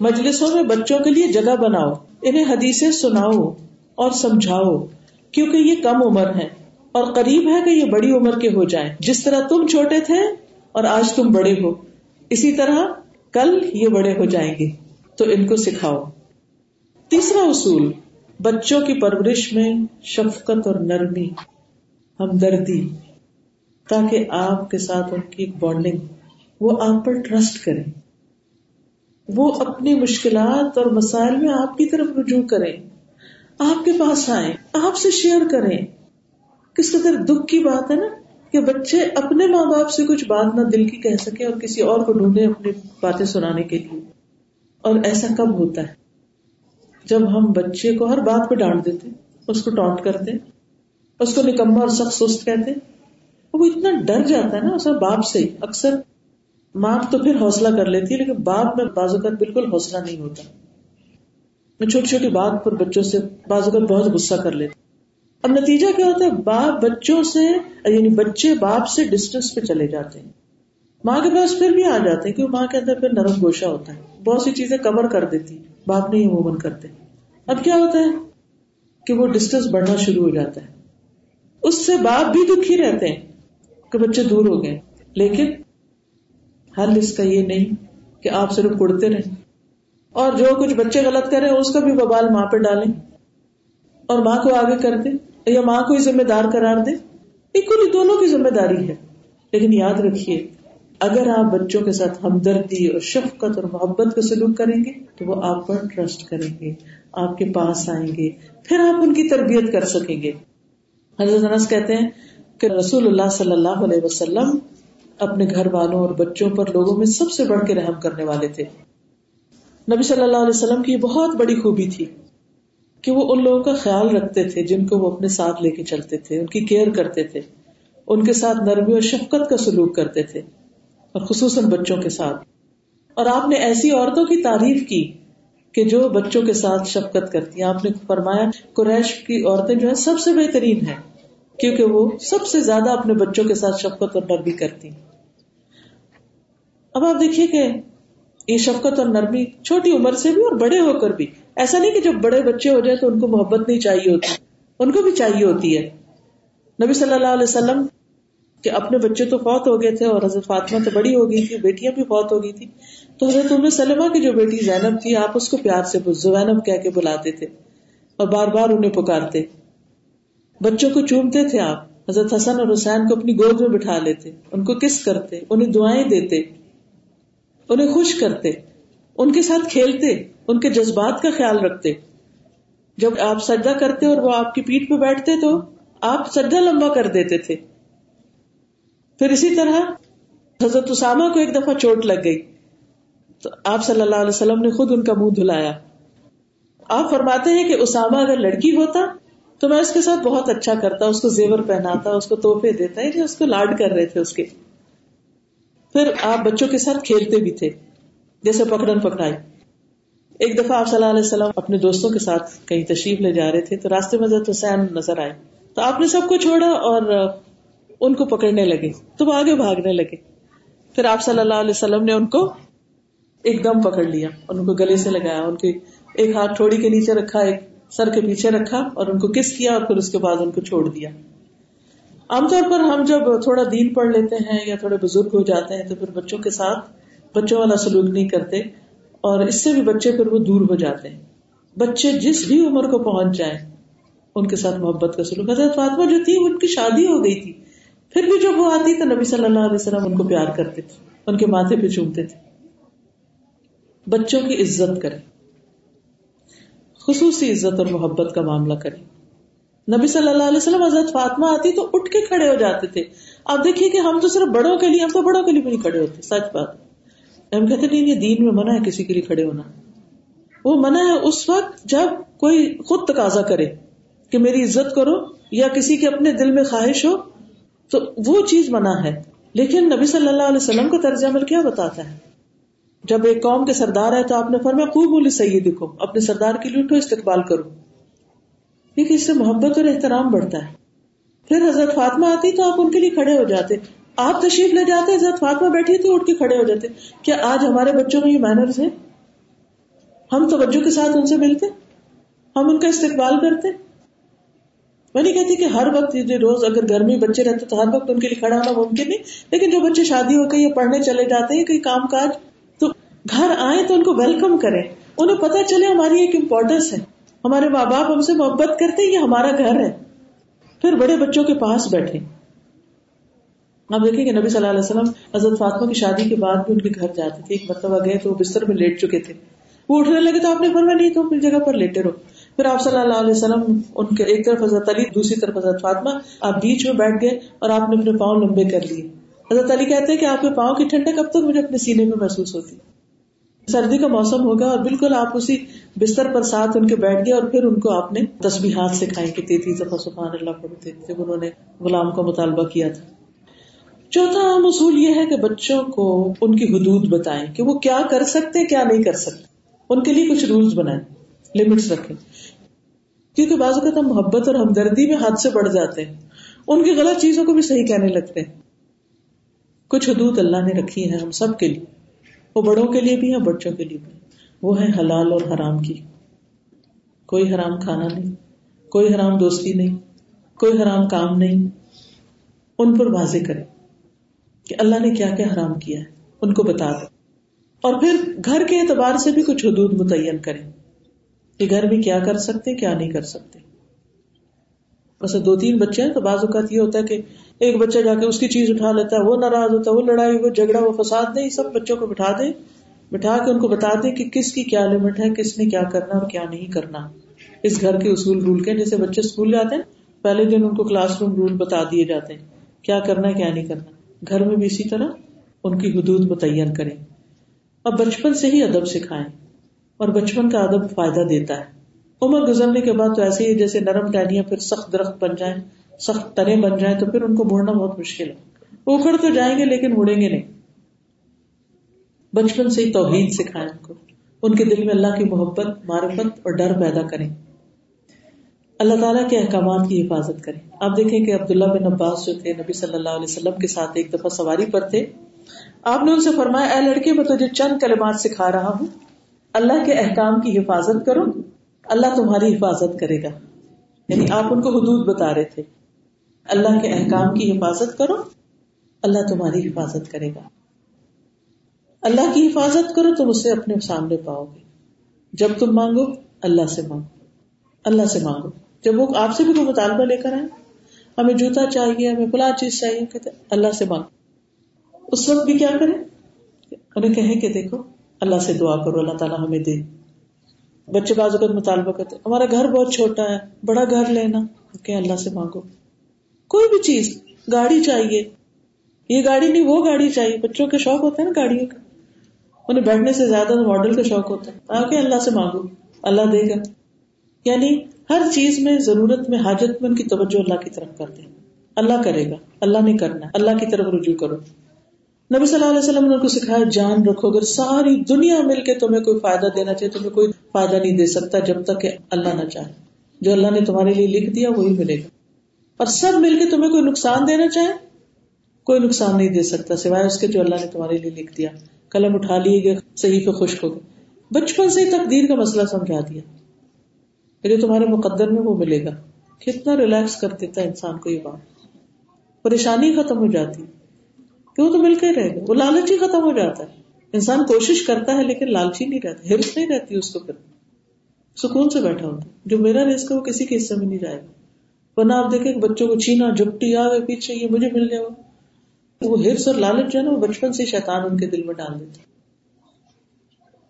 [SPEAKER 1] مجلسوں میں بچوں کے لیے جگہ بناؤ، انہیں حدیثیں سناؤ اور سمجھاؤ۔ کیونکہ یہ کم عمر ہے اور قریب ہے کہ یہ بڑی عمر کے ہو جائیں۔ جس طرح تم چھوٹے تھے اور آج تم بڑے ہو، اسی طرح کل یہ بڑے ہو جائیں گے۔ تو ان کو سکھاؤ۔ تیسرا اصول، بچوں کی پرورش میں شفقت اور نرمی، ہمدردی، تاکہ آپ کے ساتھ ان کی ایک بانڈنگ وہ آپ پر ٹرسٹ کریں۔ وہ اپنی مشکلات اور مسائل میں آپ کی طرف رجوع کریں۔ آپ کے پاس آئیں، آپ سے شیئر کریں۔ کس قدر دکھ کی بات ہے نا کہ بچے اپنے ماں باپ سے کچھ بات نہ دل کی کہہ سکے اور کسی اور کو ڈھونڈے اپنی باتیں سنانے کے لیے۔ اور ایسا کب ہوتا ہے؟ جب ہم بچے کو ہر بات پہ ڈانٹ دیتے، اس کو ٹانٹ کرتے، اس کو نکما اور سخت سست کہتے۔ وہ اتنا ڈر جاتا ہے نا اسے باپ سے۔ اکثر ماں تو پھر حوصلہ کر لیتی ہے، لیکن باپ میں بازو کا بالکل حوصلہ نہیں ہوتا۔ میں چھوٹی چھوٹی بات پر بچوں سے بازو کا بہت غصہ کر لیتی اب نتیجہ کیا ہوتا ہے؟ باپ بچوں سے یعنی بچے باپ سے ڈسٹینس پہ چلے جاتے ہیں۔ ماں کے پاس پھر بھی آ جاتے ہیں کیونکہ ماں کے اندر پھر نرم گوشا ہوتا ہے۔ بہت سی چیزیں کور کر دیتی باپ نہیں عموماً کرتے اب کیا ہوتا ہے؟ کہ وہ ڈسٹینس بڑھنا شروع ہو جاتا ہے۔ اس سے باپ بھی دکھی رہتے ہیں کہ بچے دور ہو گئے۔ لیکن حل اس کا یہ نہیں کہ آپ صرف اڑتے رہیں۔ اور جو کچھ بچے غلط کریں، اس کا بھی ببال ماں پہ ڈالیں اور ماں کو آگے کر دیں یا ماں کو ہی ذمہ دار کرار دیں۔ اکولی دونوں کی ذمہ داری ہے۔ لیکن یاد رکھیے، اگر آپ بچوں کے ساتھ ہمدردی اور شفقت اور محبت کا سلوک کریں گے، تو وہ آپ پر ٹرسٹ کریں گے، آپ کے پاس آئیں گے، پھر آپ ان کی تربیت کر سکیں گے۔ حضرت انس کہتے ہیں کہ رسول اللہ صلی اللہ علیہ وسلم اپنے گھر والوں اور بچوں پر لوگوں میں سب سے بڑھ کے رحم کرنے والے تھے۔ نبی صلی اللہ علیہ وسلم کی بہت بڑی خوبی تھی کہ وہ ان لوگوں کا خیال رکھتے تھے جن کو وہ اپنے ساتھ لے کے چلتے تھے، ان کی کیئر کرتے تھے، ان کے ساتھ نرمی اور شفقت کا سلوک کرتے تھے، اور خصوصاً بچوں کے ساتھ۔ اور آپ نے ایسی عورتوں کی تعریف کی کہ جو بچوں کے ساتھ شفقت کرتی ہیں۔ آپ نے فرمایا، قریش کی عورتیں جو ہے سب سے بہترین ہیں، کیونکہ وہ سب سے زیادہ اپنے بچوں کے ساتھ شفقت اور نرمی کرتی ہیں۔ اب آپ دیکھیے کہ یہ شفقت اور نرمی چھوٹی عمر سے بھی اور بڑے ہو کر بھی۔ ایسا نہیں کہ جب بڑے بچے ہو جائے تو ان کو محبت نہیں چاہیے ہوتی۔ ان کو بھی چاہیے ہوتی ہے۔ نبی صلی اللہ علیہ وسلم کہ اپنے بچے تو فوت ہو گئے تھے اور حضرت فاطمہ تو بڑی ہو گئی تھی، بیٹیاں بھی فوت ہو گئی تھی تو حضرت عمر سلمہ کی جو بیٹی زینب تھی، آپ اس کو پیار سے زینب کہہ کے بلاتے تھے اور بار بار انہیں پکارتے۔ بچوں کو چومتے تھے آپ۔ حضرت حسن اور حسین کو اپنی گود میں بٹھا لیتے، ان کو کس کرتے، انہیں دعائیں دیتے۔ انہیں خوش کرتے، ان کے ساتھ کھیلتے، ان کے جذبات کا خیال رکھتے۔ جب آپ سجدہ کرتے اور وہ آپ کی پیٹ پہ بیٹھتے تو آپ سجدہ لمبا کر دیتے تھے۔ پھر اسی طرح حضرت اسامہ کو ایک دفعہ چوٹ لگ گئی۔ تو آپ صلی اللہ علیہ وسلم نے خود ان کا منہ دھلایا۔ آپ فرماتے ہیں کہ اسامہ اگر لڑکی ہوتا تو میں اس کے ساتھ بہت اچھا کرتا، اس کو زیور پہناتا، اس کو توحفے دیتا ہے اس کو لاڈ کر رہے تھے اس کے۔ پھر آپ بچوں کے ساتھ کھیلتے بھی تھے، جیسے پکڑن پکڑائی۔ ایک دفعہ آپ صلی اللہ علیہ وسلم اپنے دوستوں کے ساتھ کہیں تشریف لے جا رہے تھے، تو راستے میں حضرت حسین نظر آئے۔ تو آپ نے سب کو چھوڑا اور ان کو پکڑنے لگے۔ تو وہ آگے بھاگنے لگے۔ پھر آپ صلی اللہ علیہ وسلم نے ان کو ایک دم پکڑ لیا، ان کو گلے سے لگایا، ان کے ایک ہاتھ تھوڑی کے نیچے رکھا، ایک سر کے پیچھے رکھا اور ان کو کس کیا اور پھر اس کے بعد ان کو چھوڑ دیا۔ عام طور پر ہم جب تھوڑا دین پڑھ لیتے ہیں یا تھوڑے بزرگ ہو جاتے ہیں تو پھر بچوں کے ساتھ بچوں والا سلوک نہیں کرتے اور اس سے بھی بچے پھر وہ دور ہو جاتے ہیں۔ بچے جس بھی عمر کو پہنچ جائیں، ان کے ساتھ محبت کا سلوک۔ حضرت فاطمہ جو تھی، ان کی شادی ہو گئی تھی۔ پھر بھی جب وہ آتی تو نبی صلی اللہ علیہ وسلم ان کو پیار کرتے تھے، ان کے ماتھے پہ چومتے تھے۔ بچوں کی عزت کرے خصوصی عزت اور محبت کا معاملہ کرے نبی صلی اللہ علیہ وسلم، حضرت فاطمہ آتی تو اٹھ کے کھڑے ہو جاتے تھے۔ آپ دیکھیے کہ ہم تو صرف بڑوں کے لیے، ہم تو بڑوں کے لیے بھی نہیں کھڑے ہوتے، سچ بات۔ ہم کہتے نہیں، یہ دین میں منع ہے کسی کے لیے کھڑے ہونا۔ وہ منع ہے اس وقت جب کوئی خود تقاضا کرے کہ میری عزت کرو یا کسی کے اپنے دل میں خواہش ہو، تو وہ چیز منع ہے۔ لیکن نبی صلی اللہ علیہ وسلم کا طرز عمل کیا بتاتا ہے؟ جب ایک قوم کے سردار ہے تو آپ نے فرمایا خوب بولی سید کو اپنے سردار کے لیے اٹھو، استقبال کرو۔ کیونکہ اس سے محبت اور احترام بڑھتا ہے۔ پھر حضرت فاطمہ آتی تو آپ ان کے لیے کھڑے ہو جاتے۔ آپ تشریف لے جاتے، حضرت فاطمہ بیٹھی تھی اٹھ کے کھڑے ہو جاتے۔ کیا آج ہمارے بچوں میں یہ مینرز ہیں؟ ہم تو بچوں کے ساتھ ان سے ملتے؟ ہم ان کا استقبال کرتے؟ میں نہیں کہتی کہ ہر وقت روز اگر گھر میں بچے رہتے تو ہر وقت ان کے لیے کھڑا ہونا ممکن نہیں لیکن جو بچے شادی ہو کے یا پڑھنے چلے جاتے ہیں کہیں کام کاج، تو گھر آئے تو ان کو ویلکم کرے انہیں پتا چلے ہماری ایک امپورٹینس ہے۔ ہمارے ماں باپ ہم سے محبت کرتے یہ ہمارا گھر ہے۔ پھر بڑے بچوں کے پاس بیٹھے۔ آپ دیکھیں کہ نبی صلی اللہ علیہ وسلم حضرت فاطمہ کی شادی کے بعد بھی ان کے گھر جاتے تھے۔ ایک مرتبہ گئے تو وہ بستر میں لیٹ چکے تھے۔ وہ اٹھنے لگے تو آپ نے فرمایا نہیں تو اپنی جگہ پر لیٹے رہو۔ پھر آپ صلی اللہ علیہ وسلم ان کے ایک طرف حضرت علی، دوسری طرف حضرت فاطمہ، آپ بیچ میں بیٹھ گئے اور آپ نے اپنے پاؤں لمبے کر لیے۔ حضرت علی کہتے ہیں کہ آپ کے پاؤں کی ٹھنڈک اب تک مجھے اپنے سینے میں محسوس ہوتی۔ سردی کا موسم ہوگا اور بالکل آپ اسی بستر پر ساتھ ان کے بیٹھ گئے اور پھر ان کو آپ نے تصبیحات سکھائی کہ تیتی دفعہ سبحان اللہ پڑھتے جب انہوں نے غلام کا مطالبہ کیا تھا۔ چوتھا عام اصول یہ ہے کہ بچوں کو ان کی حدود بتائیں کہ وہ کیا کر سکتے، کیا نہیں کر سکتے۔ ان کے لیے کچھ رولس بنائیں لمٹس رکھیں۔ کیونکہ بعض اوقات ہم محبت اور ہمدردی میں حد سے بڑھ جاتے ہیں۔ ان کی غلط چیزوں کو بھی صحیح کہنے لگتے ہیں۔ کچھ حدود اللہ نے رکھی ہیں ہم سب کے لیے۔ وہ بڑوں کے لیے بھی ہیں، بچوں کے لیے بھی وہ ہے حلال اور حرام کی۔ کوئی حرام کھانا نہیں، کوئی حرام دوستی نہیں، کوئی حرام کام نہیں۔ ان پر واضح کرے کہ اللہ نے کیا کیا حرام کیا ہے، ان کو بتا دیں۔ اور پھر گھر کے اعتبار سے بھی کچھ حدود متعین کریں۔ کہ گھر میں کیا کر سکتے، کیا نہیں کر سکتے۔ ویسے دو تین بچے ہیں تو بعض اوقات یہ ہوتا ہے کہ ایک بچہ جا کے اس کی چیز اٹھا لیتا ہے، وہ ناراض ہوتا ہے، وہ لڑائی، وہ جھگڑا، وہ فساد دے سب بچوں کو بٹھا دے بٹھا کے ان کو بتا دے کہ کس کی کیا لمٹ ہے، کس نے کیا کرنا اور کیا نہیں کرنا۔ اس گھر کے اصول رول کے، جیسے بچے اسکول جاتے ہیں، پہلے دن ان کو کلاس روم رول بتا دیے جاتے ہیں، کیا کرنا ہے، کیا نہیں کرنا۔ گھر میں بھی اسی طرح ان کی حدود متعین کریں۔ اور بچپن سے ہی ادب سکھائیں۔ اور بچپن کا ادب فائدہ دیتا ہے۔ عمر گزرنے کے بعد تو ایسے ہی جیسے نرم ٹہنیاں پھر سخت درخت بن جائیں، سخت تنے بن جائیں، تو پھر ان کو مڑنا بہت مشکل ہے۔ اکھڑ تو جائیں گے لیکن مڑیں گے نہیں۔ بچپن سے ہی توحید سکھائیں ان کو۔ ان کے دل میں اللہ کی محبت، معرفت اور ڈر پیدا کریں۔ اللہ تعالیٰ کے احکامات کی حفاظت کریں۔ آپ دیکھیں کہ عبداللہ بن عباس جو تھے، نبی صلی اللہ علیہ وسلم کے ساتھ ایک دفعہ سواری پر تھے۔ آپ نے ان سے فرمایا، اے لڑکے، میں تجھے چند کلمات سکھا رہا ہوں۔ اللہ کے احکام کی حفاظت کرو۔ اللہ تمہاری حفاظت کرے گا۔ یعنی آپ ان کو حدود بتا رہے تھے۔ اللہ کے احکام کی حفاظت کرو۔ اللہ تمہاری حفاظت کرے گا۔ اللہ کی حفاظت کرو، تم اسے اپنے سامنے پاؤ گے۔ جب تم مانگو، اللہ سے مانگو۔ اللہ سے مانگو۔ جب وہ آپ سے بھی کوئی مطالبہ لے کر آئے، ہمیں جوتا چاہیے، ہمیں فلاں چیز چاہیے کہتے اللہ سے مانگو۔ اس وقت بھی کیا کریں؟ انہیں کہیں کہ دیکھو، اللہ سے دعا کرو، اللہ تعالیٰ ہمیں دے۔ بچے بعض اوقات مطالبہ کرتے ہمارا گھر بہت چھوٹا ہے، بڑا گھر لینا۔ کہ اللہ سے مانگو۔ کوئی بھی چیز، گاڑی چاہیے۔ یہ گاڑی نہیں، وہ گاڑی چاہیے۔ بچوں کے شوق ہوتا ہے نا گاڑیوں کا انہیں بیٹھنے سے زیادہ ماڈل کا شوق ہوتا ہے۔ آ کے اللہ سے مانگو۔ اللہ دے گا۔ یعنی ہر چیز میں ضرورت میں حاجت میں ان کی توجہ اللہ کی طرف کر دیں اللہ کرے گا۔ اللہ نہیں کرنا اللہ کی طرف رجوع کرو۔ نبی صلی اللہ علیہ وسلم نے کو سکھایا، جان رکھو۔ اگر ساری دنیا مل کے تمہیں کوئی فائدہ دینا چاہے، تمہیں کوئی فائدہ نہیں دے سکتا جب تک کہ اللہ نہ چاہے۔ جو اللہ نے تمہارے لیے لکھ دیا، وہی ملے گا۔ اور سب مل کے تمہیں کوئی نقصان دینا چاہے، کوئی نقصان نہیں دے سکتا سوائے اس کے جو اللہ نے تمہارے لیے لکھ دیا۔ قلم اٹھا لیے گئے صحیح پہ خوش ہو گئے۔ بچپن سے ہی تقدیر کا مسئلہ سمجھا دیا۔ جو تمہارے مقدر میں وہ ملے گا۔ کتنا ریلیکس کر دیتا ہے انسان کو یہ بات۔ پریشانی ختم ہو جاتی۔ کہ وہ تو مل کے ہی رہے گا؟ وہ لالچ ہی ختم ہو جاتا ہے۔ انسان کوشش کرتا ہے لیکن لالچی نہیں رہتا۔ ہرس نہیں رہتی اس کو پھر۔ سکون سے بیٹھا ہوتا جو میرا رسک ہے وہ کسی کے حصے میں نہیں جائے گا۔ ورنہ آپ دیکھیں بچوں کو چھینا، جھپٹی آ گئے پیچھے، یہ مجھے مل جائے وہ ہرس اور لالچ جو ہے نا وہ بچپن سے شیطان ان کے دل میں ڈال دیتے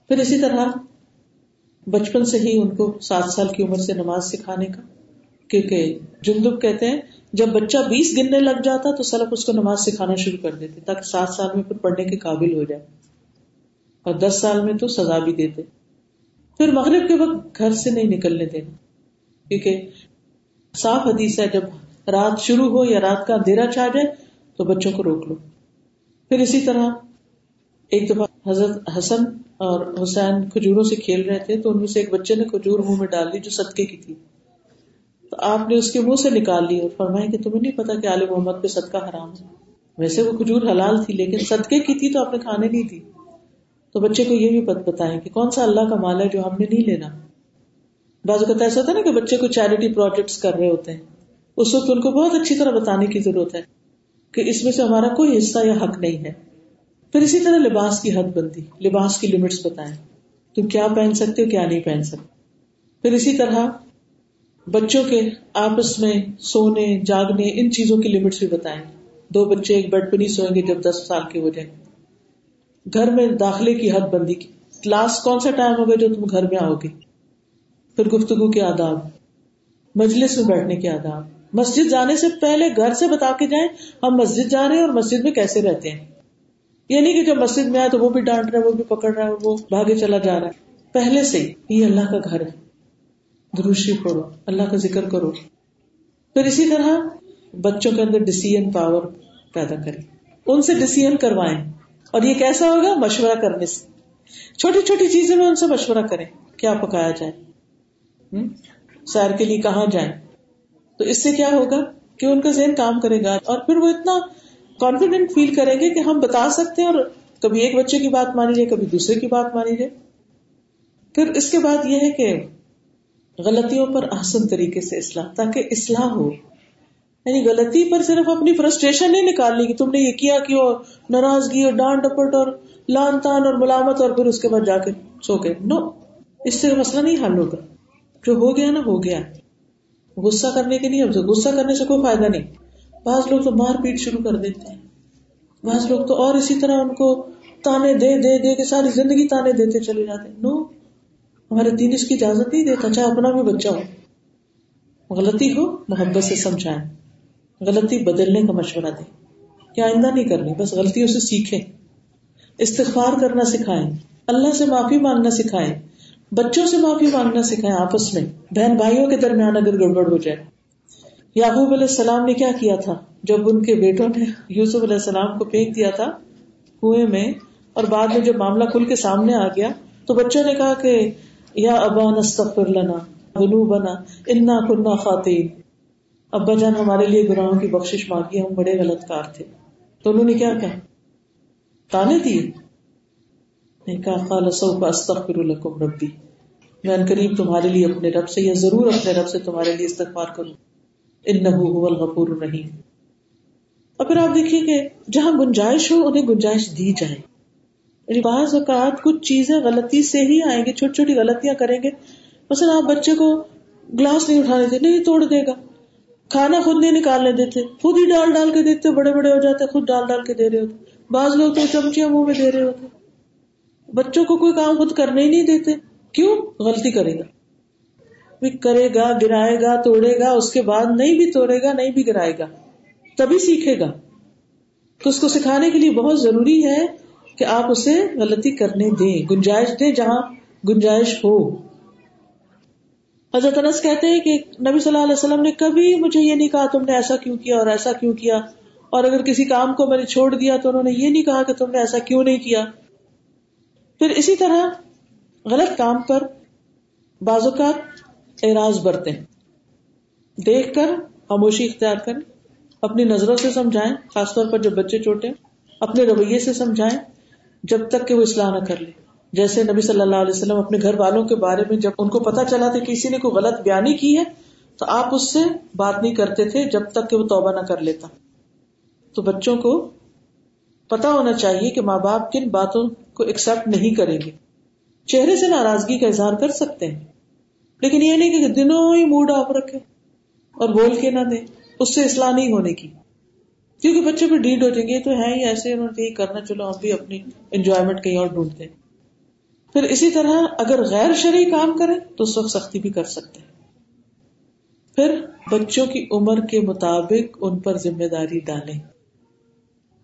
[SPEAKER 1] پھر اسی طرح بچپن سے ہی ان کو سات سال کی عمر سے نماز سکھانے کا، کیونکہ جندب کہتے ہیں، جب بچہ بیس گننے لگ جاتا تو سلف اس کو نماز سکھانا شروع کر دیتے، تاکہ سات سال میں پھر پڑھنے کے قابل ہو جائے۔ اور دس سال میں تو سزا بھی دیتے۔ پھر مغرب کے وقت گھر سے نہیں نکلنے دینا کیونکہ صاف حدیث ہے، جب رات شروع ہو یا رات کا اندھیرا چھا جائے تو بچوں کو روک لو۔ پھر اسی طرح ایک دفعہ حضرت حسن اور حسین کھجوروں سے کھیل رہے تھے تو ان میں سے ایک بچے نے کھجور منہ میں ڈال دی جو صدقے کی تھی۔ تو آپ نے اس کے منہ سے نکال لی اور فرمایا کہ تمہیں نہیں پتا کہ عالم محمد پہ صدقہ حرام ہے۔ ویسے وہ کھجور حلال تھی لیکن صدقے کی تھی تو آپ نے کھانے نہیں دی۔ تو بچے کو یہ بھی بتائیں کہ کون سا اللہ کا مال ہے جو ہم نے نہیں لینا؟ بعض اوقات ایسا ہوتا ہے نا کہ بچے کو چیریٹی پروجیکٹس کر رہے ہوتے ہیں۔ اس وقت ان کو بہت اچھی طرح بتانے کی ضرورت ہے۔ کہ اس میں سے ہمارا کوئی حصہ یا حق نہیں ہے۔ پھر اسی طرح لباس کی حد بندی، لباس کی لمٹس بتائیں۔ تم کیا پہن سکتے ہو، کیا نہیں پہن سکتے۔ پھر اسی طرح بچوں کے آپس میں سونے، جاگنے، ان چیزوں کی لمٹس بھی بتائیں۔ دو بچے ایک بیڈ پہ نہیں سوئیں گے جب دس سال کے ہو جائیں۔ گھر میں داخلے کی حد بندی کی۔ کلاس کون سا ٹائم ہوگا جو تم گھر میں آؤ گے؟ پھر گفتگو کے آداب، مجلس میں بیٹھنے کے آداب۔ مسجد جانے سے پہلے گھر سے بتا کے جائیں ہم مسجد جا رہے ہیں اور مسجد میں کیسے رہتے ہیں؟ یہ نہیں کہ جب مسجد میں آئے تو وہ بھی ڈانٹ رہا ہے وہ بھی پکڑ رہا ہے وہ بھاگے چلا جا رہا ہے۔ پہلے سے یہ اللہ کا گھر ہے۔ دروشی پڑھو، اللہ کا ذکر کرو۔ پھر اسی طرح بچوں کے اندر ڈسیزن پاور پیدا کریں۔ ان سے ڈسیزن کروائیں۔ اور یہ کیسا ہوگا؟ مشورہ کرنے سے۔ چھوٹی چھوٹی چیزوں میں ان سے مشورہ کریں۔ کیا پکایا جائے؟ سیر کے لیے کہاں جائیں؟ تو اس سے کیا ہوگا کہ ان کا ذہن کام کرے گا اور پھر وہ اتنا کانفیڈینٹ فیل کریں گے کہ ہم بتا سکتے ہیں اور کبھی ایک بچے کی بات مانی جائے، کبھی دوسرے کی بات مانی جائے۔ پھر اس کے بعد یہ ہے کہ غلطیوں پر آسن طریقے سے اصلاح، تاکہ اصلاح ہو۔ یعنی غلطی پر صرف اپنی فرسٹریشن نہیں نکالنی کہ تم نے یہ کیا کہ ناراضگی اور ڈانٹ ڈپٹ اور لان تان اور ملامت اور پھر اس کے بعد جا کے سو گئے۔ نو اس سے مسئلہ نہیں حل ہوگا۔ جو ہو گیا نا، ہو گیا۔ غصہ کرنے کے نہیں غصہ کرنے سے کوئی فائدہ نہیں۔ بعض لوگ تو مار پیٹ شروع کر دیتے ہیں۔ بعض لوگ تو اور اسی طرح ان کو تانے دے دے دے کے ساری زندگی تانے دیتے چلے جاتے ہیں۔ نو، ہمارے دین اس کی اجازت نہیں دیتا، چاہے اپنا بھی بچہ ہو۔ غلطی ہو، محبت سے سمجھائیں۔ غلطی بدلنے کا مشورہ دیں۔ کیا آئندہ نہیں کرنی، بس غلطیوں سے سیکھیں۔ استغفار کرنا سکھائیں۔ اللہ سے معافی مانگنا سکھائیں۔ بچوں سے معافی مانگنا سکھائیں، آپس میں۔ بہن بھائیوں کے درمیان اگر گڑبڑ ہو جائے۔ یعقوب علیہ السلام نے کیا کیا تھا؟ جب ان کے بیٹوں نے یوسف علیہ السلام کو پھینک دیا تھا کنویں میں، اور بعد میں جب معاملہ کھل کے سامنے آ گیا، تو بچوں نے کہا کہ، یا ابا نستغفر لنا ذنوبنا، انا كنا خاطئین۔ ابا جان، ہمارے لیے گناہوں کی بخشش مانگی، ہم بڑے غلط کار تھے۔ تو انہوں نے کیا کہا؟ تانے دیے۔ نہیں کہا، قال سوف استغفر لكم ربی۔ میں قریب تمہارے لیے اپنے رب سے یا ضرور اپنے رب سے تمہارے لیے استغفار کروں۔ الغفور الرحیم۔ اور پھر آپ دیکھیے کہ جہاں گنجائش ہو، انہیں گنجائش دی جائے۔ یعنی بعض اوقات کچھ چیزیں غلطی سے ہی آئیں گے چھوٹی چھوٹی غلطیاں کریں گے۔ مثلا آپ بچے کو گلاس نہیں اٹھانے دیتے، نہیں توڑ دے گا۔ کھانا خود نہیں نکالنے دیتے، خود ہی ڈال ڈال کے دیتے، بڑے بڑے ہو جاتے، خود ڈال ڈال کے دے رہے ہوتے۔ بعض لوگ تو چمچیاں منہ میں دے رہے ہوتے۔ بچوں کو کوئی کام خود کرنے ہی نہیں دیتے۔ کیوں غلطی کرے گا؟ کرے گا، گرائے گا، توڑے گا، اس کے بعد نہیں بھی توڑے گا، نہیں بھی گرائے گا، تبھی سیکھے گا۔ تو اس کو سکھانے کے لیے بہت ضروری ہے کہ آپ اسے غلطی کرنے دیں، گنجائش دیں جہاں گنجائش ہو۔ حضرت انس کہتے ہیں کہ نبی صلی اللہ علیہ وسلم نے کبھی مجھے یہ نہیں کہا تم نے ایسا کیوں کیا اور ایسا کیوں کیا، اور اگر کسی کام کو میں نے چھوڑ دیا تو انہوں نے یہ نہیں کہا کہ تم نے ایسا کیوں نہیں کیا۔ پھر اسی طرح غلط کام پر بعض اوقات اعراض برتے دیکھ کر خاموشی اختیار کریں، اپنی نظروں سے سمجھائیں، خاص طور پر جب بچے چوٹے اپنے رویے سے سمجھائیں جب تک کہ وہ اصلاح نہ کر لے جیسے نبی صلی اللہ علیہ وسلم اپنے گھر والوں کے بارے میں جب ان کو پتا چلا تھا کسی نے کوئی غلط بیانی کی ہے، تو آپ اس سے بات نہیں کرتے تھے جب تک کہ وہ توبہ نہ کر لیتا۔ تو بچوں کو پتا ہونا چاہیے کہ ماں باپ کن باتوں کو ایکسپٹ نہیں کریں گے۔ چہرے سے ناراضگی کا اظہار کر سکتے ہیں۔ لیکن یہ نہیں کہ دنوں ہی موڈ آف رکھے اور بول کے نہ دیں، اس سے اصلاح نہیں ہونے کی۔ کیونکہ بچے پہ ڈیڈ ہو جائیں گے تو ہے ہی، ایسے انہوں نے کرنا، چلو ہم بھی اپنی انجوائمنٹ کہیں اور ڈھونڈتے ہیں۔ پھر اسی طرح اگر غیر شرعی کام کرے تو اس وقت سختی بھی کر سکتے ہیں۔ پھر بچوں کی عمر کے مطابق ان پر ذمہ داری ڈالیں۔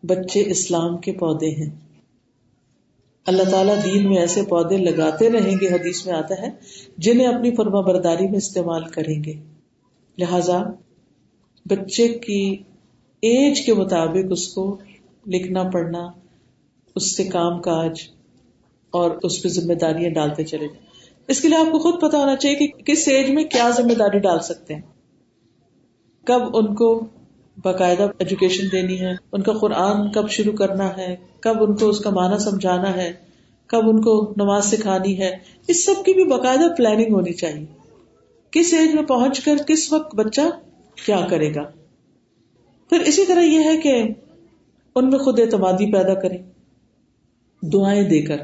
[SPEAKER 1] بچے اسلام کے پودے ہیں۔ اللہ تعالیٰ دین میں ایسے پودے لگاتے رہیں گے، حدیث میں آتا ہے، جنہیں اپنی فرما برداری میں استعمال کریں گے۔ لہذا بچے کی ایج کے مطابق اس کو لکھنا، پڑھنا، اس سے کام کاج اور اس پہ ذمہ داریاں ڈالتے چلے جائیں۔ اس کے لیے آپ کو خود پتا ہونا چاہیے کہ کس ایج میں کیا ذمہ داری ڈال سکتے ہیں۔ کب ان کو باقاعدہ ایجوکیشن دینی ہے، ان کا قرآن کب شروع کرنا ہے، کب ان کو اس کا معنی سمجھانا ہے، کب ان کو نماز سکھانی ہے، اس سب کی بھی باقاعدہ پلاننگ ہونی چاہیے۔ کس ایج میں پہنچ کر کس وقت بچہ کیا کرے گا؟ پھر اسی طرح یہ ہے کہ ان میں خود اعتمادی پیدا کریں۔ دعائیں دے کر۔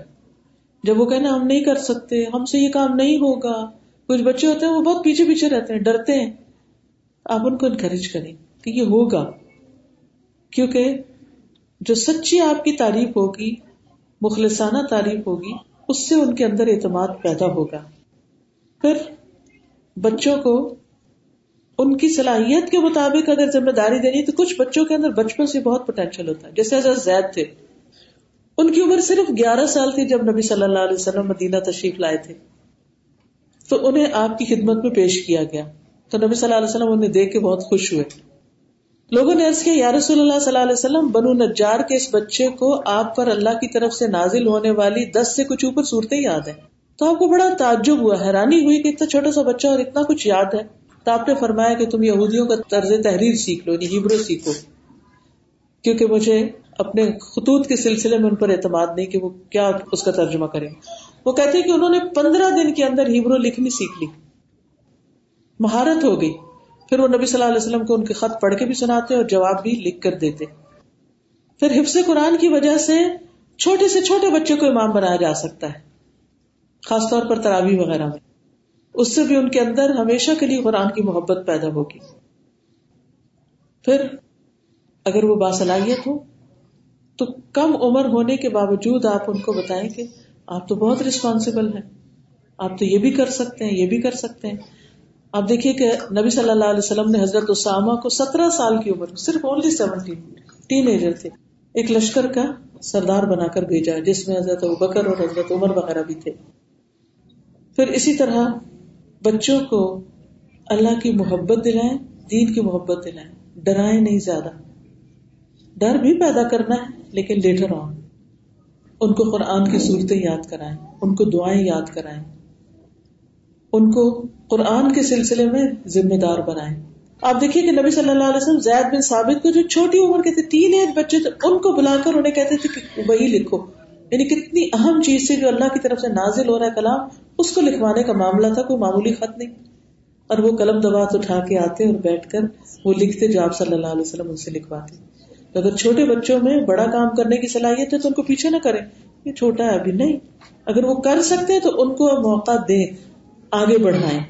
[SPEAKER 1] جب وہ کہنا ہم نہیں کر سکتے، ہم سے یہ کام نہیں ہوگا۔ کچھ بچے ہوتے ہیں وہ بہت پیچھے پیچھے رہتے ہیں، ڈرتے ہیں۔ آپ ان کو انکریج کریں۔ کہ یہ ہوگا۔ کیونکہ جو سچی آپ کی تعریف ہوگی، مخلصانہ تعریف ہوگی، اس سے ان کے اندر اعتماد پیدا ہوگا۔ پھر بچوں کو ان کی صلاحیت کے مطابق اگر ذمہ داری دینی، تو کچھ بچوں کے اندر بچپن سے بہت پوٹینشیل ہوتا ہے۔ جیسے حضرت زید تھے۔ ان کی عمر صرف گیارہ سال تھی جب نبی صلی اللہ علیہ وسلم مدینہ تشریف لائے تھے۔ تو انہیں آپ کی خدمت میں پیش کیا گیا۔ تو نبی صلی اللہ علیہ وسلم انہیں دیکھ کے بہت خوش ہوئے۔ لوگوں نے عرض کیا، یا رسول اللہ صلی اللہ علیہ وسلم، بنو نجار کے اس بچے کو آپ پر اللہ کی طرف سے نازل ہونے والی دس سے کچھ اوپر صورتیں یاد ہیں۔ تو آپ کو بڑا تعجب ہوا، حیرانی ہوئی کہ اتنا چھوٹا سا بچہ اور اتنا کچھ یاد ہے۔ تو آپ نے فرمایا کہ تم یہودیوں کا طرز تحریر سیکھ لو یعنی ہیبرو سیکھو۔ کیونکہ مجھے اپنے خطوط کے سلسلے میں ان پر اعتماد نہیں کہ وہ کیا اس کا ترجمہ کریں۔ وہ کہتے کہ انہوں نے پندرہ دن کے اندر ہیبرو لکھنی سیکھ لی۔ مہارت ہو گئی۔ پھر وہ نبی صلی اللہ علیہ وسلم کو ان کے خط پڑھ کے بھی سناتے اور جواب بھی لکھ کر دیتے۔ پھر حفظ قرآن کی وجہ سے چھوٹے سے چھوٹے بچے کو امام بنایا جا سکتا ہے، خاص طور پر تراوی وغیرہ میں۔ اس سے بھی ان کے اندر ہمیشہ کے لیے قرآن کی محبت پیدا ہوگی۔ پھر اگر وہ باصلاحیت ہو، تو کم عمر ہونے کے باوجود آپ ان کو بتائیں کہ آپ تو بہت ریسپانسبل ہیں۔ آپ تو یہ بھی کر سکتے ہیں، یہ بھی کر سکتے ہیں۔ آپ دیکھیے کہ نبی صلی اللہ علیہ وسلم نے حضرت اسامہ کو سترہ سال کی عمر، صرف اونلی سیونٹین ٹین ایجر تھے، ایک لشکر کا سردار بنا کر بھیجا، جس میں حضرت بکر اور حضرت عمر وغیرہ بھی تھے۔ پھر اسی طرح بچوں کو اللہ کی محبت دلائیں، دین کی محبت دلائیں۔ ڈرائیں نہیں زیادہ۔ ڈر بھی پیدا کرنا ہے، لیکن لیٹر آن ان کو قرآن کی صورتیں یاد کرائیں، ان کو دعائیں یاد کرائیں۔ ان کو قرآن کے سلسلے میں ذمہ دار بنائیں۔ آپ دیکھیے کہ نبی صلی اللہ علیہ وسلم زید بن ثابت کو جو چھوٹی عمر کے تھے، تین ایج بچے تھے، ان کو بلا کر انہیں کہتے تھے کہ وہی لکھو۔ یعنی کتنی اہم چیز سے جو اللہ کی طرف سے نازل ہو رہا ہے کلام، اس کو لکھوانے کا معاملہ تھا، کوئی معمولی خط نہیں۔ اور وہ قلم دبات اٹھا کے آتے اور بیٹھ کر وہ لکھتے جو آپ صلی اللہ علیہ وسلم ان سے لکھواتے۔ اگر چھوٹے بچوں میں بڑا کام کرنے کی صلاحیت ہے تو ان کو پیچھے نہ کریں، یہ چھوٹا ہے، ابھی نہیں۔ اگر وہ کر سکتے ہیں تو ان کو موقع دیں۔ آگے بڑھائیں۔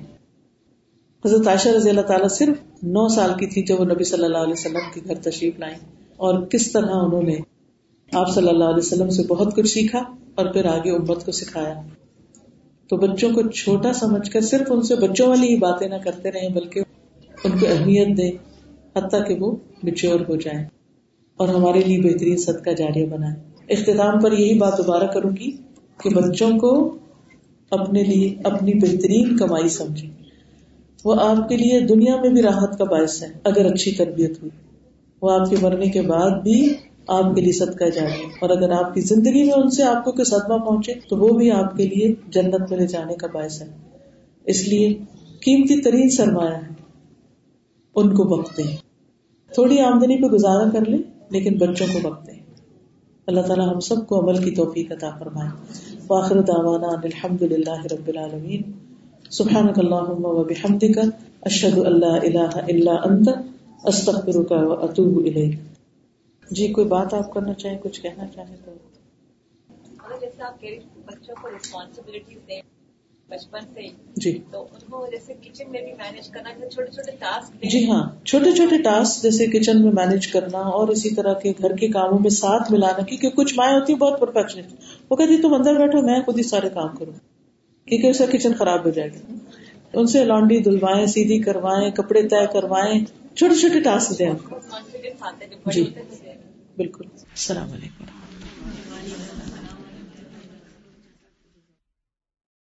[SPEAKER 1] حضرت عائشہ رضی اللہ تعالیٰ صرف نو سال کی تھی جب وہ نبی صلی اللہ علیہ وسلم کے گھر تشریف لائیں۔ اور کس طرح انہوں نے آپ صلی اللہ علیہ وسلم سے بہت کچھ سیکھا اور پھر آگے امت کو سکھایا۔ تو بچوں کو چھوٹا سمجھ کر صرف ان سے بچوں والی ہی باتیں نہ کرتے رہے بلکہ ان کو اہمیت دیں، حتیٰ کہ وہ میچور ہو جائیں اور ہمارے لیے بہترین صدقہ جاریہ بنائے اختتام پر یہی بات دوبارہ کروں گی کہ بچوں کو اپنے لیے اپنی بہترین کمائی سمجھے وہ آپ کے لیے دنیا میں بھی راحت کا باعث ہے اگر اچھی تربیت ہوئی۔ وہ آپ کے مرنے کے بعد بھی آپ کے لیے صدقہ جائے اور اگر آپ کی زندگی میں ان سے آپ کو کوئی صدمہ پہنچے، تو وہ بھی آپ کے لیے جنت میں لے جانے کا باعث ہے اس لیے قیمتی ترین سرمایہ ہے۔ ان کو وقت دیں۔ تھوڑی آمدنی پہ گزارا کر لیں، لیکن بچوں کو وقت دیں۔ اللہ تعالیٰ ہم سب کو عمل کی توفیق عطا فرمائے۔ واخر دعوانا ان الحمد للہ رب العالمین۔ سبحانک اللہم و بحمدک، اشہد اللہ الہ الا انت، استغفرک و اتوب الیک۔ جی کوئی بات آپ کرنا چاہیں، کچھ کہنا چاہیں تو۔
[SPEAKER 2] جیسے آپ کہہ رہے بچوں کو ریسپانسبلٹیز دیں۔ بچپن سے
[SPEAKER 1] جی۔
[SPEAKER 2] تو ان کو جیسے کچن میں بھی مینج کرنا چھوٹے چھوٹے ٹاسک
[SPEAKER 1] جی ہاں چھوٹے چھوٹے ٹاسک جیسے کچن میں مینج کرنا اور اسی طرح کے گھر کے کاموں میں ساتھ ملانا کیونکہ کچھ مائیں ہوتی ہیں بہت پرفیکشنسٹ وہ کہتی تم اندر بیٹھو میں خود ہی سارے کام کروں۔ کیونکہ اس کا کچن خراب ہو جائے گا۔ ان سے لانڈی دھلوائیں سیدھی کروائیں کپڑے طے کروائیں چھوٹے چھوٹے ٹاسک دیں۔ جی۔ بالکل۔ السلام علیکم۔